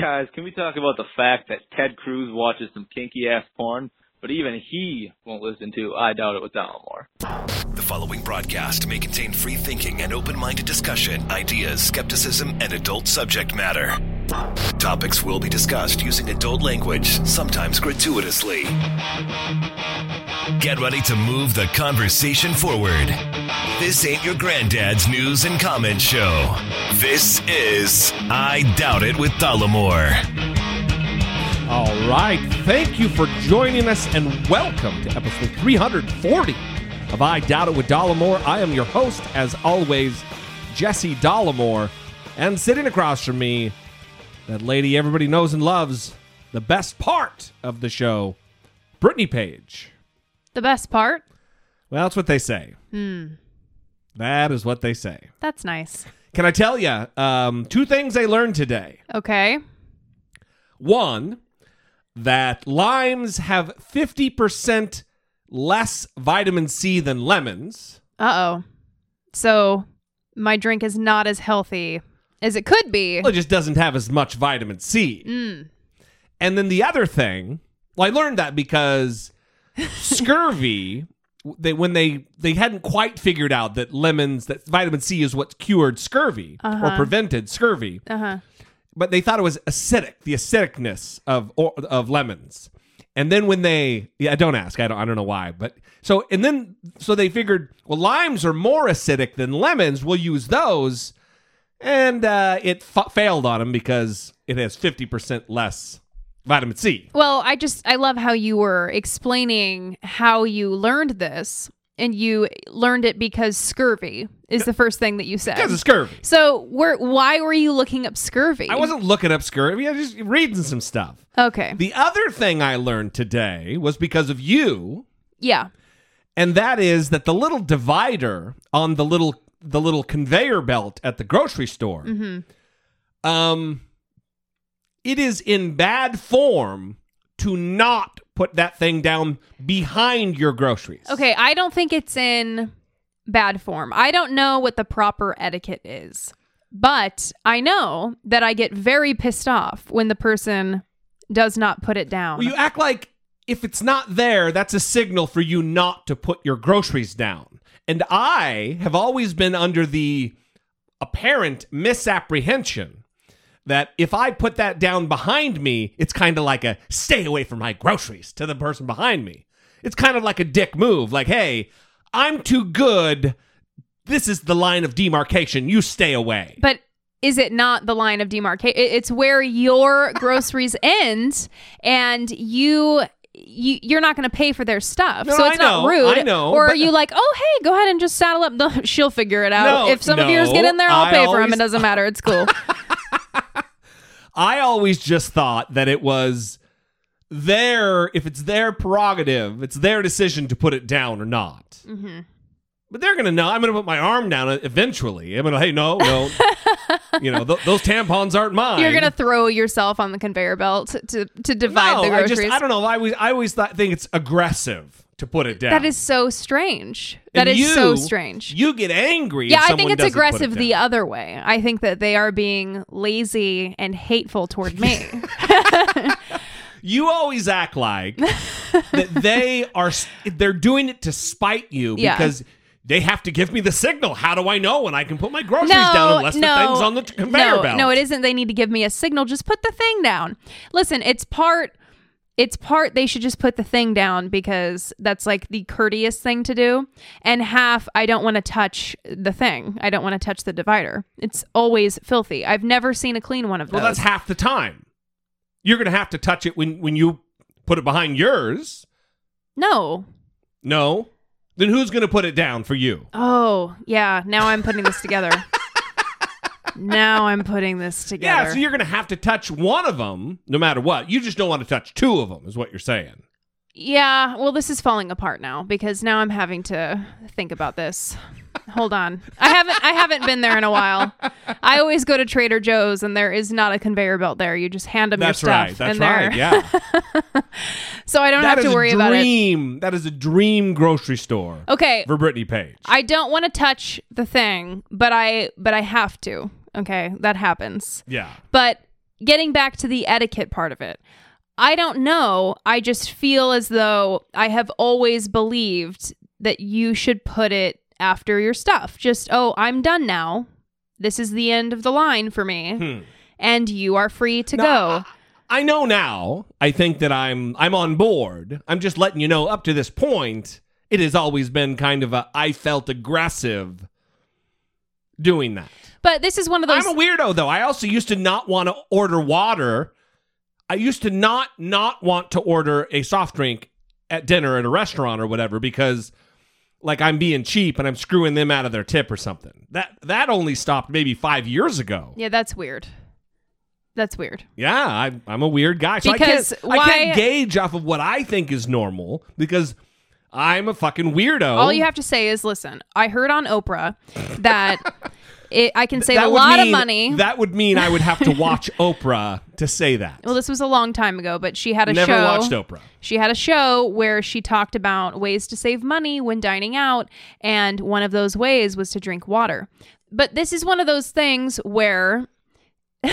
Guys, can we talk about the fact that Ted Cruz watches some kinky ass porn, but even he won't listen to I Doubt It with Dollemore? The following broadcast may contain free thinking and open minded discussion, ideas, skepticism, and adult subject matter. Topics will be discussed using adult language, sometimes gratuitously. Get ready to move the conversation forward. This ain't your granddad's news and comment show. This is I Doubt It with Dollemore. All right. Thank you for joining us and welcome to episode 340 of I Doubt It with Dollemore. I am your host, as always, Jesse Dollemore. And sitting across from me, that lady everybody knows and loves, the best part of the show, Brittany Page. The best part? Well, that's what they say. Hmm. That is what they say. That's nice. Can I tell you um, two things I learned today? Okay. One, that limes have 50% less vitamin C than lemons. Uh oh. So my drink is not as healthy as it could be. Well, it just doesn't have as much vitamin C. Mm. And then the other thing, well, I learned that because scurvy, they when they they hadn't quite figured out that lemons, that vitamin C is what cured scurvy or Uh-huh. prevented scurvy. Uh huh. but they thought it was acidic, the acidicness of or, of lemons. And then when they, yeah, don't ask, I don't, I don't know why, but so and then so they figured, well, limes are more acidic than lemons. We'll use those, and uh, it fa- failed on them because it has fifty percent less vitamin C. Well, I just, I love how you were explaining how you learned this. And you learned it because scurvy is the first thing that you said. Because of scurvy. so, where, why were you looking up scurvy? I wasn't looking up scurvy. I was just reading some stuff. Okay. The other thing I learned today was because of you. yeah. and that is that the little divider on the little the little conveyor belt at the grocery store um it is in bad form to not put that thing down behind your groceries Okay, I don't think it's in bad form. I don't know what the proper etiquette is, but I know that I get very pissed off when the person does not put it down. well you act like if it's not there that's a signal for you not to put your groceries down and i have always been under the apparent misapprehension that if I put that down behind me, it's kind of like a stay away from my groceries to the person behind me. It's kind of like a dick move. Like, hey, I'm too good. This is the line of demarcation. You stay away. but is it not the line of demarcation? It's where your groceries end, and you. You, you're not going to pay for their stuff, No, so it's not rude. I know, or are you like, oh hey, go ahead and just saddle up. No, she'll figure it out. No, if some of yours get in there, I'll I pay for them. It doesn't matter. It's cool. I always just thought that it was their, if it's their prerogative, it's their decision to put it down or not. Mm-hmm. But they're gonna know. I'm gonna put my arm down eventually. I'm gonna, hey, no, no, you know, th- those tampons aren't mine. You're gonna throw yourself on the conveyor belt to to, divide no, the I just, I don't know. I always, I always thought, think it's aggressive to put it down. that is so strange. That And is so strange. You get angry. yeah, I think it's doesn't it aggressive the other way. I think that they are being lazy and hateful toward me. You always act like that they are. They're doing it to spite you Yeah. because. They have to give me the signal. How do I know when I can put my groceries no, down unless no, the thing's on the conveyor no, belt? no, it isn't. They need to give me a signal. Just put the thing down. Listen, it's part. It's part. They should just put the thing down because that's like the courteous thing to do. And half, I don't want to touch the thing. I don't want to touch the divider. It's always filthy. I've never seen a clean one of those. Well, that's half the time. You're going to have to touch it when when you put it behind yours. no. No. Then who's going to put it down for you? Oh, yeah. Now I'm putting this together. now I'm putting this together. Yeah, so you're going to have to touch one of them no matter what. You just don't want to touch two of them, is what you're saying. Yeah, well, this is falling apart now because now I'm having to think about this. Hold on, I haven't I haven't been there in a while. I always go to Trader Joe's and there is not a conveyor belt there. You just hand them That's your stuff, right. That's right. Yeah. so I don't That have to worry about it. dream. That is a dream grocery store Okay, for Brittany Page. I don't want to touch the thing, but I but I have to. Okay, that happens. yeah. But getting back to the etiquette part of it. I don't know. I just feel as though I have always believed that you should put it after your stuff. Just, oh, I'm done now. This is the end of the line for me. Hmm. And you are free to No, go. I know now. I think that I'm I'm on board. I'm just letting you know up to this point, it has always been kind of a I felt aggressive doing that. But this is one of those. I'm a weirdo though. I also used to not want to order water. I used to not not want to order a soft drink at dinner at a restaurant or whatever because like I'm being cheap and I'm screwing them out of their tip or something. That that only stopped maybe 5 years ago. yeah, that's weird. That's weird. Yeah, I, I'm a weird guy. So Because I can't, I can't gauge off of what I think is normal because I'm a fucking weirdo. All you have to say is, listen, I heard on Oprah that it, I can save That a lot of money. That would mean I would have to watch Oprah to say that. well, this was a long time ago, but she had a Never show. watched Oprah. She had a show where she talked about ways to save money when dining out, and one of those ways was to drink water. But this is one of those things where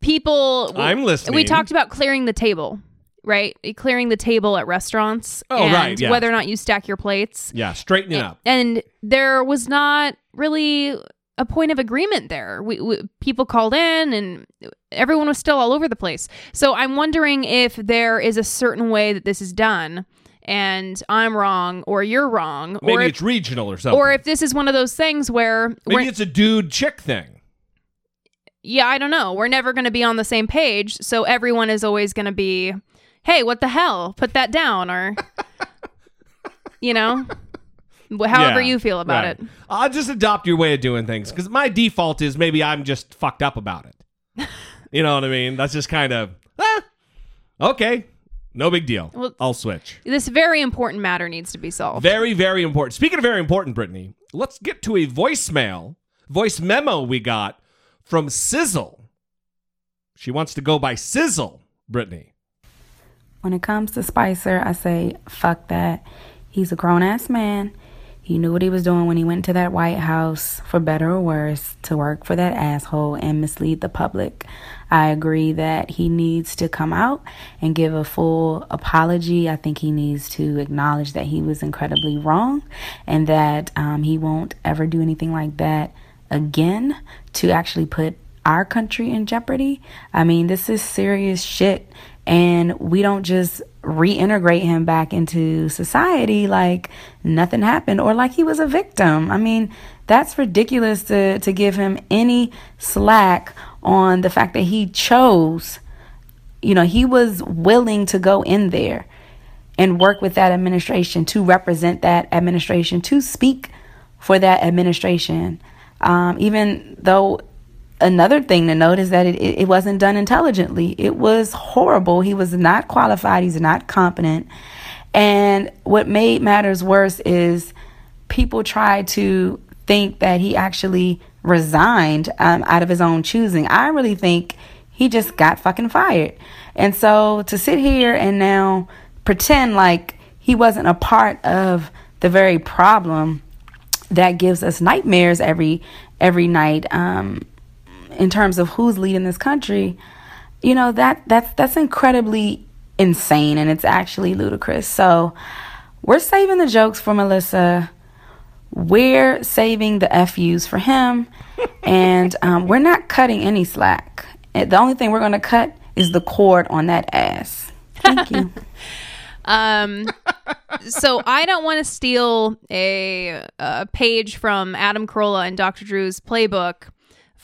people. I'm listening. We talked about clearing the table, right? Clearing the table at restaurants. Oh, and right, yeah. Whether or not you stack your plates. Yeah, straighten it up. And there was not really a point of agreement there. We, we people called in and everyone was still all over the place. So I'm wondering if there is a certain way that this is done and I'm wrong or you're wrong Maybe or if, it's regional or something. or if this is one of those things where Maybe it's a dude chick thing. yeah, I don't know. We're never going to be on the same page, so everyone is always going to be, "Hey, what the hell? Put that down," or you know, however Yeah, you feel about right. it. I'll just adopt your way of doing things because my default is maybe I'm just fucked up about it. you know what I mean? That's just kind of, ah, okay, no big deal. Well- I'll switch. This very important matter needs to be solved. Very, very important. Speaking of very important, Brittany, let's get to a voicemail, voice memo we got from Sizzle. She wants to go by Sizzle, Brittany. When it comes to Spicer, I say, fuck that. He's a grown ass man. He knew what he was doing when he went to that White House, for better or worse, to work for that asshole and mislead the public. I agree that he needs to come out and give a full apology. I think he needs to acknowledge that he was incredibly wrong and that um, he won't ever do anything like that again to actually put our country in jeopardy. I mean, this is serious shit. And we don't just reintegrate him back into society like nothing happened or like he was a victim. I mean, that's ridiculous to, to give him any slack on the fact that he chose, you know, he was willing to go in there and work with that administration to represent that administration, to speak for that administration. Um, even though another thing to note is that it, it, wasn't done intelligently, it was horrible. He was not qualified, he's not competent. And what made matters worse is people tried to think that he actually resigned um, out of his own choosing. I really think he just got fucking fired. And so to sit here and now pretend like he wasn't a part of the very problem that gives us nightmares every every night um, in terms of who's leading this country, you know that that's that's incredibly insane and it's actually ludicrous. So we're saving the jokes for Melissa. We're saving the FUs for him, and um, we're not cutting any slack. The only thing we're going to cut is the cord on that ass. Thank you. Um, so I don't want to steal a, a page from Adam Carolla and Dr. Drew's playbook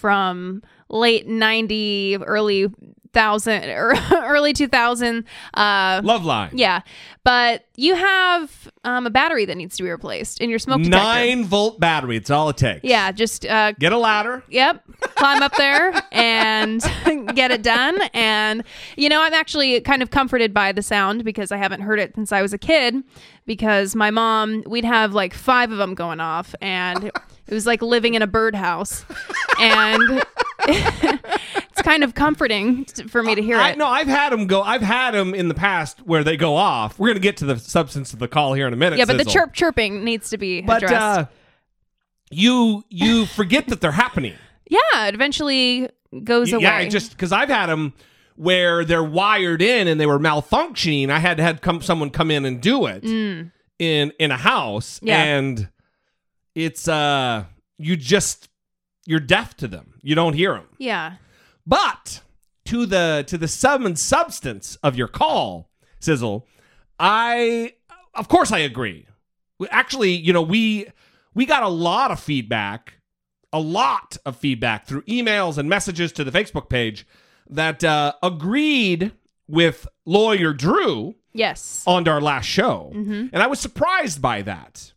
from late 90, early thousand, or early 2000. Uh, Loveline. yeah, but you have um, a battery that needs to be replaced in your smoke detector. Nine volt battery. It's all it takes. Yeah, just uh, Get a ladder. Yep. Climb up there and get it done. And, you know, I'm actually kind of comforted by the sound because I haven't heard it since I was a kid. Because my mom, we'd have like five of them going off, and it was like living in a birdhouse. And it's kind of comforting for me to hear I, it. no, I've had them go. I've had them in the past where they go off. We're gonna get to the substance of the call here in a minute. yeah, but the chirp chirping needs to be But addressed. uh, you you forget that they're happening. yeah, it eventually goes away. Yeah, I just because I've had them where they're wired in and they were malfunctioning. I had had come someone come in and do it in in a house, Mm. Yeah. and it's uh you just you're deaf to them. You don't hear them. yeah. But to the to the sum and substance of your call, Sizzle, I of course I agree. Actually, you know, we we got a lot of feedback, a lot of feedback through emails and messages to the Facebook page that uh, agreed with lawyer Drew Yes. on our last show. Mhm. And I was surprised by that.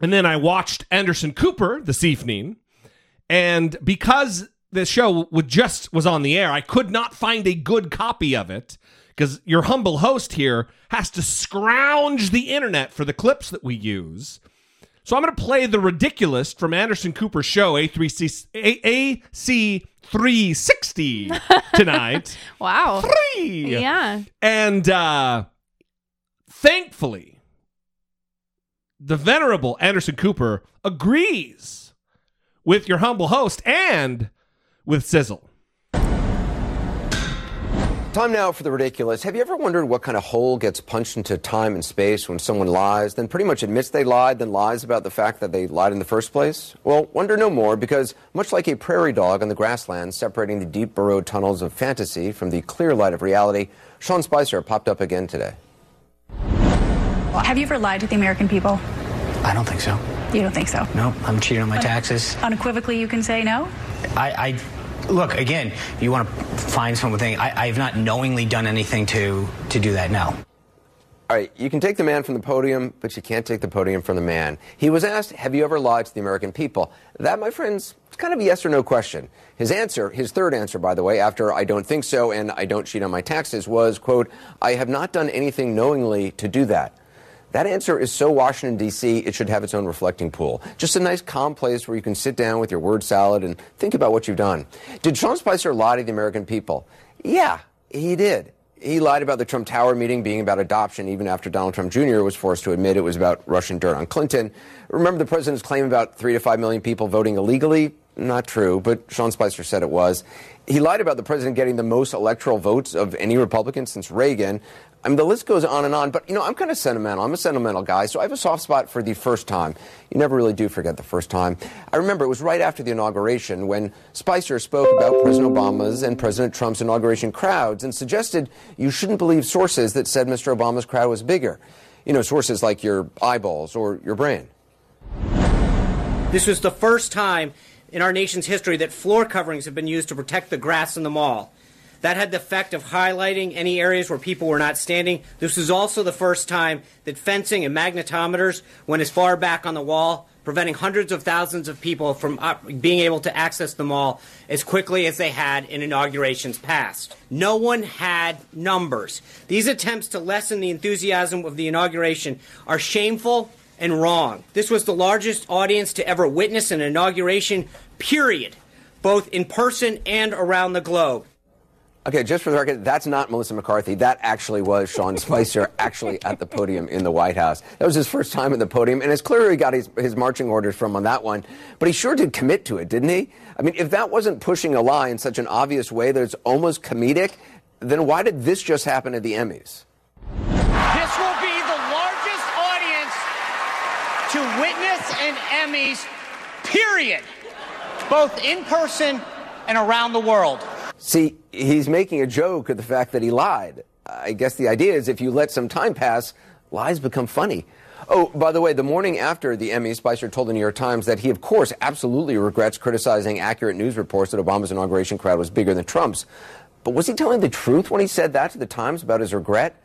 And then I watched Anderson Cooper this evening. And because the show would just was on the air, I could not find a good copy of it because your humble host here has to scrounge the internet for the clips that we use. So I'm going to play the ridiculous from Anderson Cooper's show A3C A- AC360 tonight. Wow. Three. Yeah. And uh thankfully, the venerable Anderson Cooper agrees with your humble host and with Sizzle. Time now for the ridiculous. Have you ever wondered what kind of hole gets punched into time and space when someone lies, then pretty much admits they lied, then lies about the fact that they lied in the first place? Well, wonder no more because much like a prairie dog on the grasslands separating the deep burrowed tunnels of fantasy from the clear light of reality, Sean Spicer popped up again today. Have you ever lied to the American people? I don't think so. You don't think so? No, I'm cheating on my taxes. Unequivocally, you can say no? I, I look again. You want to find something? I, I've not knowingly done anything to to do that. No. All right, you can take the man from the podium, but you can't take the podium from the man. He was asked, Have you ever lied to the American people? That, my friends, is kind of a yes or no question. His answer, his third answer, by the way, after I don't think so and I don't cheat on my taxes, was, quote, I have not done anything knowingly to do that. That answer is so Washington, D.C., it should have its own reflecting pool. Just a nice, calm place where you can sit down with your word salad and think about what you've done. Did Sean Spicer lie to the American people? Yeah, he did. He lied about the Trump Tower meeting being about adoption, even after Donald Trump Jr. was forced to admit it was about Russian dirt on Clinton. Remember the president's claim about three to five million people voting illegally? Not true, but Sean Spicer said it was. He lied about the president getting the most electoral votes of any Republican since Reagan. I mean, the list goes on and on, but you know, I'm kind of sentimental. I'm a sentimental guy, so I have a soft spot for the first time. You never really do forget the first time. I remember it was right after the inauguration when Spicer spoke about President Obama's and President Trump's inauguration crowds and suggested you shouldn't believe sources that said Mr. Obama's crowd was bigger. You know, sources like your eyeballs or your brain. This was the first time in our nation's history that floor coverings have been used to protect the grass in the mall. That had the effect of highlighting any areas where people were not standing. This was also the first time that fencing and magnetometers went as far back on the wall, preventing hundreds of thousands of people from being able to access the mall as quickly as they had in inaugurations past. No one had numbers. These attempts to lessen the enthusiasm of the inauguration are shameful and wrong. This was the largest audience to ever witness an inauguration, period, both in person and around the globe. Okay, just for the record, that's not Melissa McCarthy. That actually was Sean Spicer, actually at the podium in the White House. That was his first time at the podium, and it's clear he got his, his marching orders from on that one. But he sure did commit to it, didn't he? I mean, if that wasn't pushing a lie in such an obvious way that it's almost comedic, then why did this just happen at the Emmys? This will be the largest audience to witness an Emmys, period, both in person and around the world. See, he's making a joke of the fact that he lied. I guess the idea is if you let some time pass, lies become funny. Oh, by the way, the morning after the Emmys, Spicer told the New York Times that he, of course, absolutely regrets criticizing accurate news reports that Obama's inauguration crowd was bigger than Trump's. But was he telling the truth when he said that to the Times about his regret?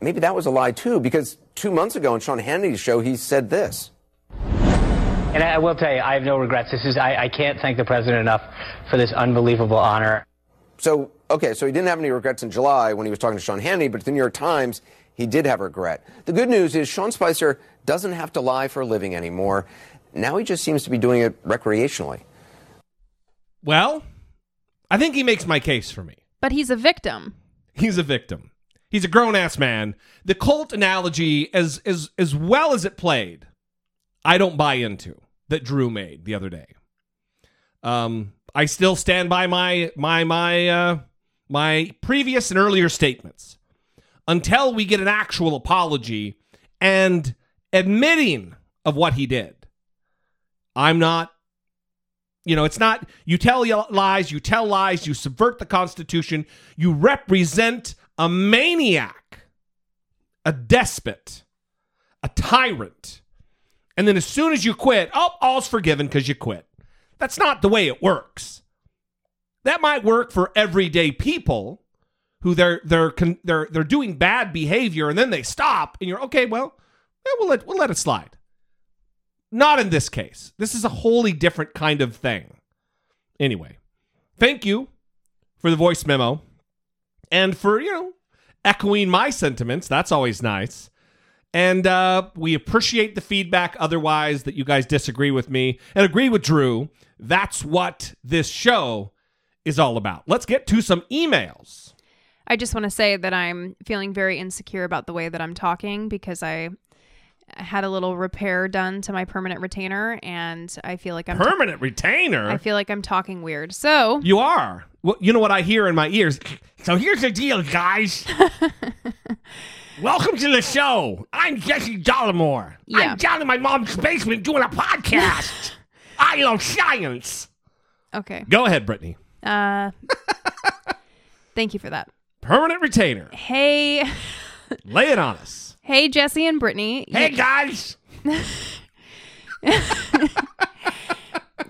Maybe that was a lie, too, because two months ago on Sean Hannity's show, he said this. And I will tell you, I have no regrets. This is I, I can't thank the president enough for this unbelievable honor. So, okay, so he didn't have any regrets in July when he was talking to Sean Hannity, but at the New York Times, he did have regret. The good news is Sean Spicer doesn't have to lie for a living anymore. Now he just seems to be doing it recreationally. Well, I think he makes my case for me. But he's a victim. He's a victim. He's a grown ass man. The cult analogy, as as as well as it played, I don't buy into that Drew made the other day. Um, I still stand by my my my uh, my previous and earlier statements. Until we get an actual apology and admitting of what he did, I'm not. You know, it's not you tell lies, you tell lies, you subvert the Constitution, you represent a maniac, a despot, a tyrant. And then as soon as you quit, oh, all's forgiven because you quit. That's not the way it works. That might work for everyday people who they're they're they're they're doing bad behavior and then they stop and you're okay, well, we'll let we'll let it slide. Not in this case. This is a wholly different kind of thing. Anyway, thank you for the voice memo and for, you know, echoing my sentiments. That's always nice. And uh, we appreciate the feedback otherwise that you guys disagree with me and agree with Drew. That's what this show is all about. Let's get to some emails. I just want to say that I'm feeling very insecure about the way that I'm talking because I had a little repair done to my permanent retainer and I feel like I'm permanent retainer. I feel like I'm talking weird. So you are. Well, you know what I hear in my ears. So here's the deal, guys. Welcome to the show. I'm Jesse Dollemore. Yeah. I'm down in my mom's basement doing a podcast. I love science. Okay. Go ahead, Brittany. Uh, thank you for that. Permanent retainer. Hey. Lay it on us. Hey, Jesse and Brittany. Hey, guys.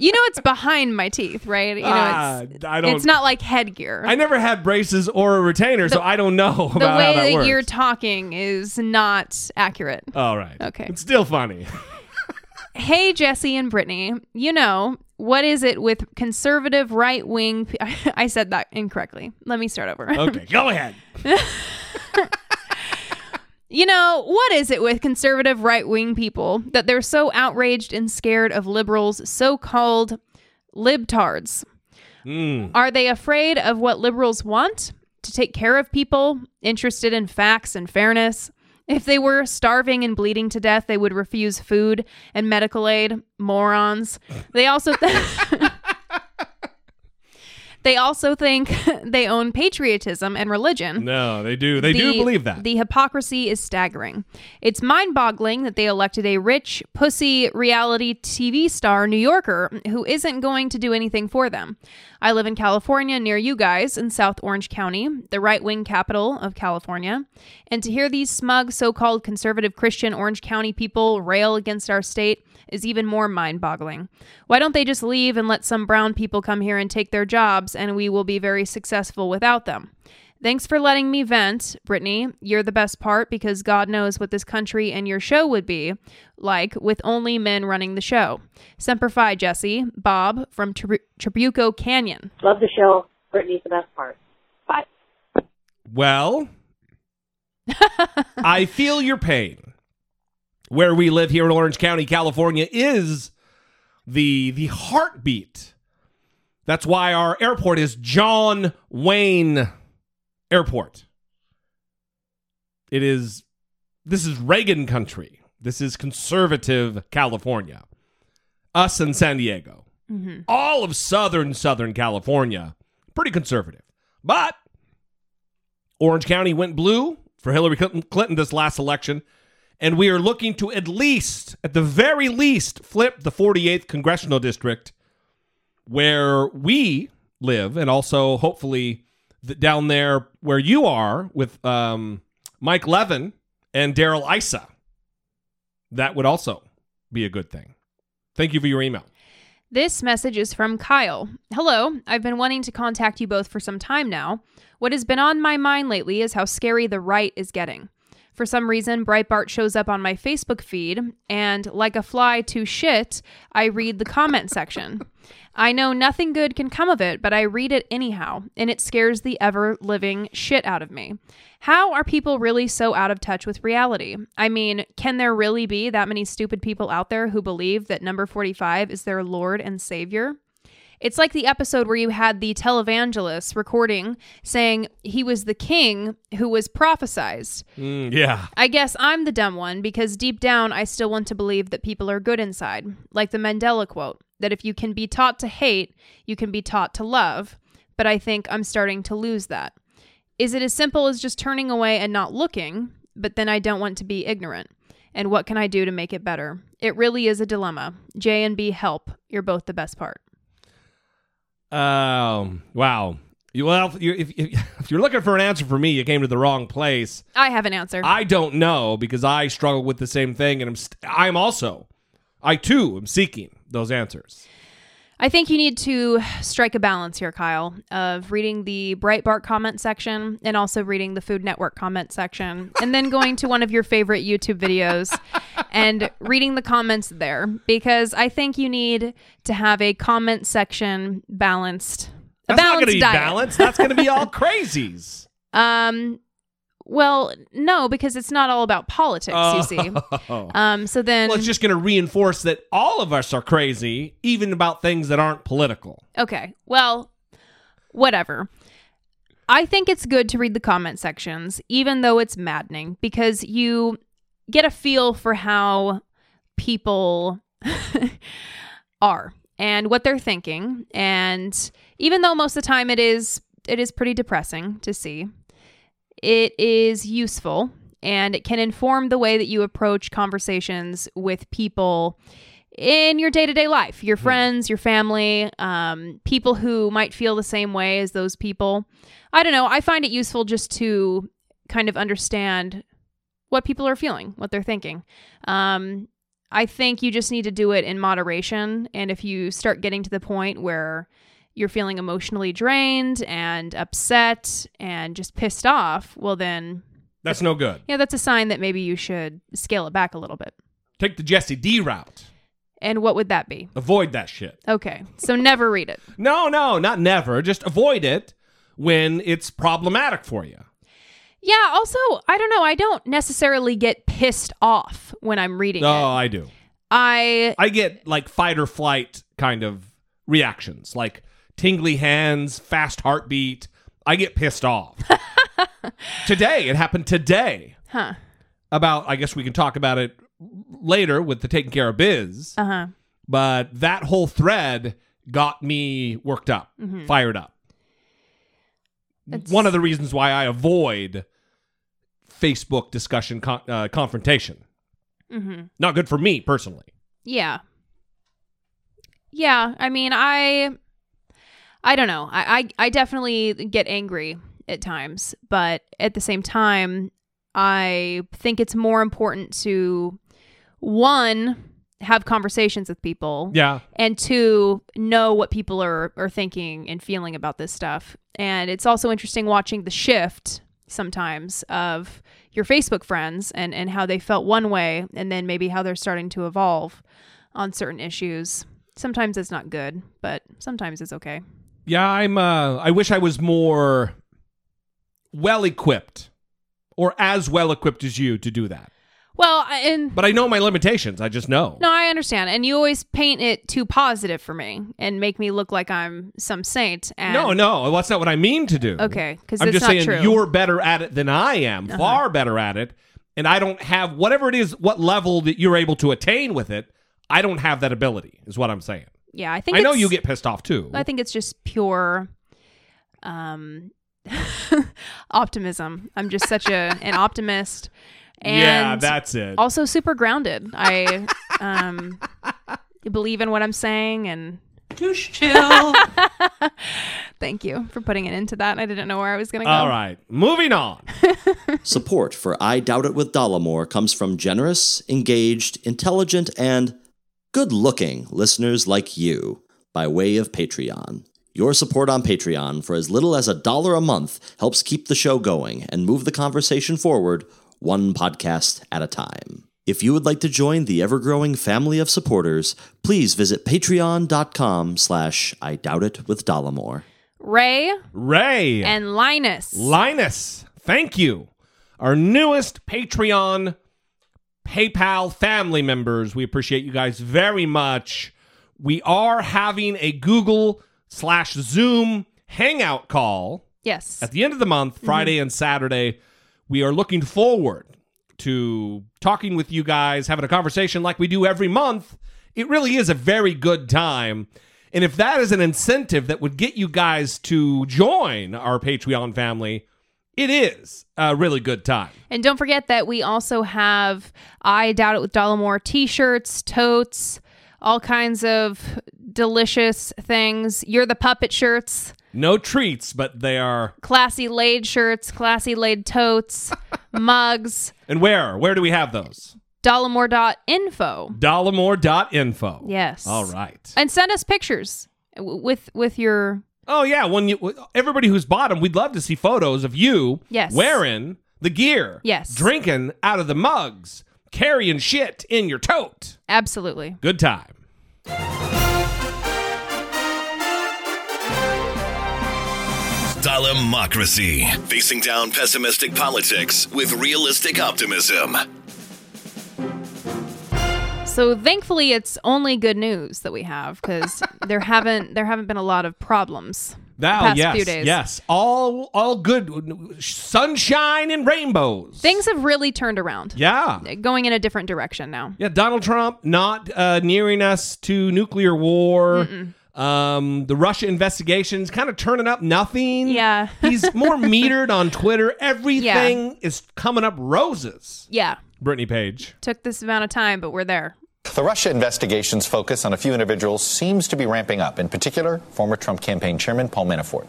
You know it's behind my teeth, right? You know, Ah, it's, I don't- it's not like headgear. I never had braces or a retainer, so I don't know the about way how that, that works. you're talking is not accurate. All right. Okay. It's still funny. Hey, Jesse and Brittany, you know, what is it with conservative right wing? I said that incorrectly. Let me start over. Okay, go ahead. You know, what is it with conservative right wing people that they're so outraged and scared of liberals' so called libtards? Mm. Are they afraid of what liberals want? To take care of people, interested in facts and fairness? If they were starving and bleeding to death, they would refuse food and medical aid. Morons. They also th- They also think they own patriotism and religion. No, they do. They do believe that. The hypocrisy is staggering. It's mind boggling that they elected a rich, pussy reality TV star New Yorker who isn't going to do anything for them. I live in California near you guys in South Orange County, the right wing capital of California. And to hear these smug, so called conservative Christian Orange County people rail against our state is even more mind boggling. Why don't they just leave and let some brown people come here and take their jobs, and we will be very successful without them? Thanks for letting me vent, Brittany. You're the best part because God knows what this country and your show would be like with only men running the show. Semper Fi, Jesse. Bob from Tri- Trabuco Canyon. Love the show. Brittany's the best part. Bye. Well, I feel your pain. Where we live here in Orange County, California, is the the heartbeat. That's why our airport is John Wayne Airport. It is this is Reagan country. This is conservative California. Us and San Diego. Mhm. All of southern Southern California, pretty conservative. But Orange County went blue for Hillary Clinton this last election, and we are looking to at least, at the very least, flip the 48th congressional district where we live, and also hopefully th- down there where you are with um, Mike Levin and Darrell Issa. That would also be a good thing. Thank you for your email. This message is from Kyle. Hello, I've been wanting to contact you both for some time now. What has been on my mind lately is how scary the right is getting. For some reason, Breitbart shows up on my Facebook feed, and like a fly to shit, I read the comment section. I know nothing good can come of it, but I read it anyhow, and it scares the ever living shit out of me. How are people really so out of touch with reality? I mean, can there really be that many stupid people out there who believe that number 45 is their Lord and Savior? It's like the episode where you had the televangelist recording saying he was the king who was prophesized. Mm, yeah. I guess I'm the dumb one because deep down I still want to believe that people are good inside. Like the Mandela quote that if you can be taught to hate, you can be taught to love. But I think I'm starting to lose that. Is it as simple as just turning away and not looking? But then I don't want to be ignorant. And what can I do to make it better? It really is a dilemma. J and B help. You're both the best part. Um, wow. You, well, if, you, if, if you're looking for an answer for me, you came to the wrong place. I have an answer. I don't know because I struggle with the same thing, and I'm st- I'm also, I too am seeking those answers. I think you need to strike a balance here, Kyle, of reading the Breitbart comment section and also reading the Food Network comment section, and then going to one of your favorite YouTube videos and reading the comments there because I think you need to have a comment section balanced. That's not going to be diet. balanced. That's going to be all crazies. Um, well, no, because it's not all about politics. You see. Oh. Um, so then, well, it's just going to reinforce that all of us are crazy, even about things that aren't political. Okay. Well, whatever. I think it's good to read the comment sections, even though it's maddening, because you get a feel for how people are and what they're thinking. And even though most of the time it is it is pretty depressing to see, it is useful and it can inform the way that you approach conversations with people in your day-to-day life your friends your family um, people who might feel the same way as those people. I don't know i find it useful just to kind of understand what people are feeling what they're thinking. Um, i think you just need to do it in moderation and if you start getting to the point where you're feeling emotionally drained and upset and just pissed off well then That's no good. yeah that's a sign that maybe you should scale it back a little bit Take the Jesse D route. and what would that be Avoid that shit. Okay. So never read it. No, no, not never. Just avoid it when it's problematic for you. Yeah, also, I don't know, I don't necessarily get pissed off when I'm reading Oh, it. I do. I I get like fight or flight kind of reactions, like tingly hands, fast heartbeat. I get pissed off. today, it happened today. huh. About, I guess we can talk about it later with the taking care of biz. Uh-huh. But that whole thread got me worked up, Mhm. fired up. It's- One of the reasons why I avoid Facebook discussion con- uh, confrontation. Mhm. Not good for me personally. Yeah. Yeah, I mean, I I don't know. I, I I definitely get angry at times, but at the same time, I think it's more important to one have conversations with people Yeah. and two know what people are are thinking and feeling about this stuff and it's also interesting watching the shift sometimes of your facebook friends and and how they felt one way and then maybe how they're starting to evolve on certain issues sometimes it's not good but sometimes it's okay Yeah, I'm uh I wish I was more well equipped or as well equipped as you to do that. well and But I know my limitations. I just know. no i understand and you always paint it too positive for me and make me look like i'm some saint and no, no, that's not what I mean to do. Okay, because I'm just saying true. you're better at it than I am, Uh-huh. far better at it, and I don't have whatever it is, what level that you're able to attain with it. I don't have that ability, is what I'm saying. Yeah i think I know you get pissed off too. I think it's just pure um optimism. I'm just such a an optimist and Yeah, that's it. Also super grounded. I um believe in what I'm saying and Douche chill. Thank you for putting it into that. I didn't know where I was going to go. All right, moving on. Support for I Doubt It with Dollemore comes from generous, engaged, intelligent, and good looking listeners like you by way of Patreon. Your support on Patreon for as little as a dollar a month helps keep the show going and move the conversation forward one podcast at a time. If you would like to join the ever-growing family of supporters, please visit patreon.com slash I Doubt It with Dollemore. Ray Ray and Linus. Linus, thank you. Our newest Patreon PayPal family members. We appreciate you guys very much. We are having a Google slash Zoom hangout call yes. at the end of the month, mm-hmm. Friday and Saturday. We are looking forward to talking with you guys, having a conversation like we do every month, it really is a very good time. And if that is an incentive that would get you guys to join our Patreon family, it is a really good time. And don't forget that we also have I Doubt It with Dollemore t shirts, totes, all kinds of delicious things. You're the puppet shirts, No treats, but they are. classy laid shirts, classy laid totes, mugs, And where? Where do we have those? dollemore.info. Dollemore.info. Yes. All right. And send us pictures with with your Oh yeah, when you everybody who's bought them, we'd love to see photos of you Yes. wearing the gear. Yes. Drinking out of the mugs, carrying shit in your tote. absolutely. Good time. Dollemocracy. Facing down pessimistic politics with realistic optimism. So thankfully it's only good news that we have because there haven't there haven't been a lot of problems the Now, past yes, few days. yes, all all good, sunshine and rainbows. Things have really turned around. Yeah, Going in a different direction now. yeah. Donald Trump not uh, nearing us to nuclear war. Um, the Russia investigations kind of turning up nothing. Yeah. he's more metered on Twitter. Everything is coming up roses. Yeah. Brittany Page. Took this amount of time, but we're there. The Russia investigation's focus on a few individuals seems to be ramping up, in particular, former Trump campaign chairman Paul Manafort.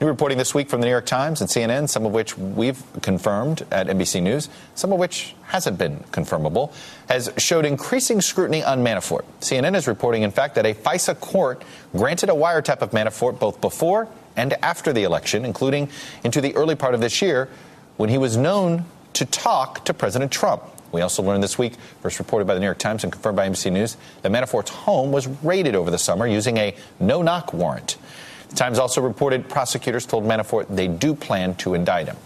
New reporting this week from the New York Times and CNN, some of which we've confirmed at NBC News, some of which hasn't been confirmable, has showed increasing scrutiny on Manafort. CNN is reporting, in fact, that a FISA court granted a wiretap of Manafort both before and after the election, including into the early part of this year when he was known to talk to President Trump. We also learned this week, first reported by the New York Times and confirmed by NBC News, that Manafort's home was raided over the summer using a no knock warrant. The Times also reported prosecutors told Manafort they do plan to indict him.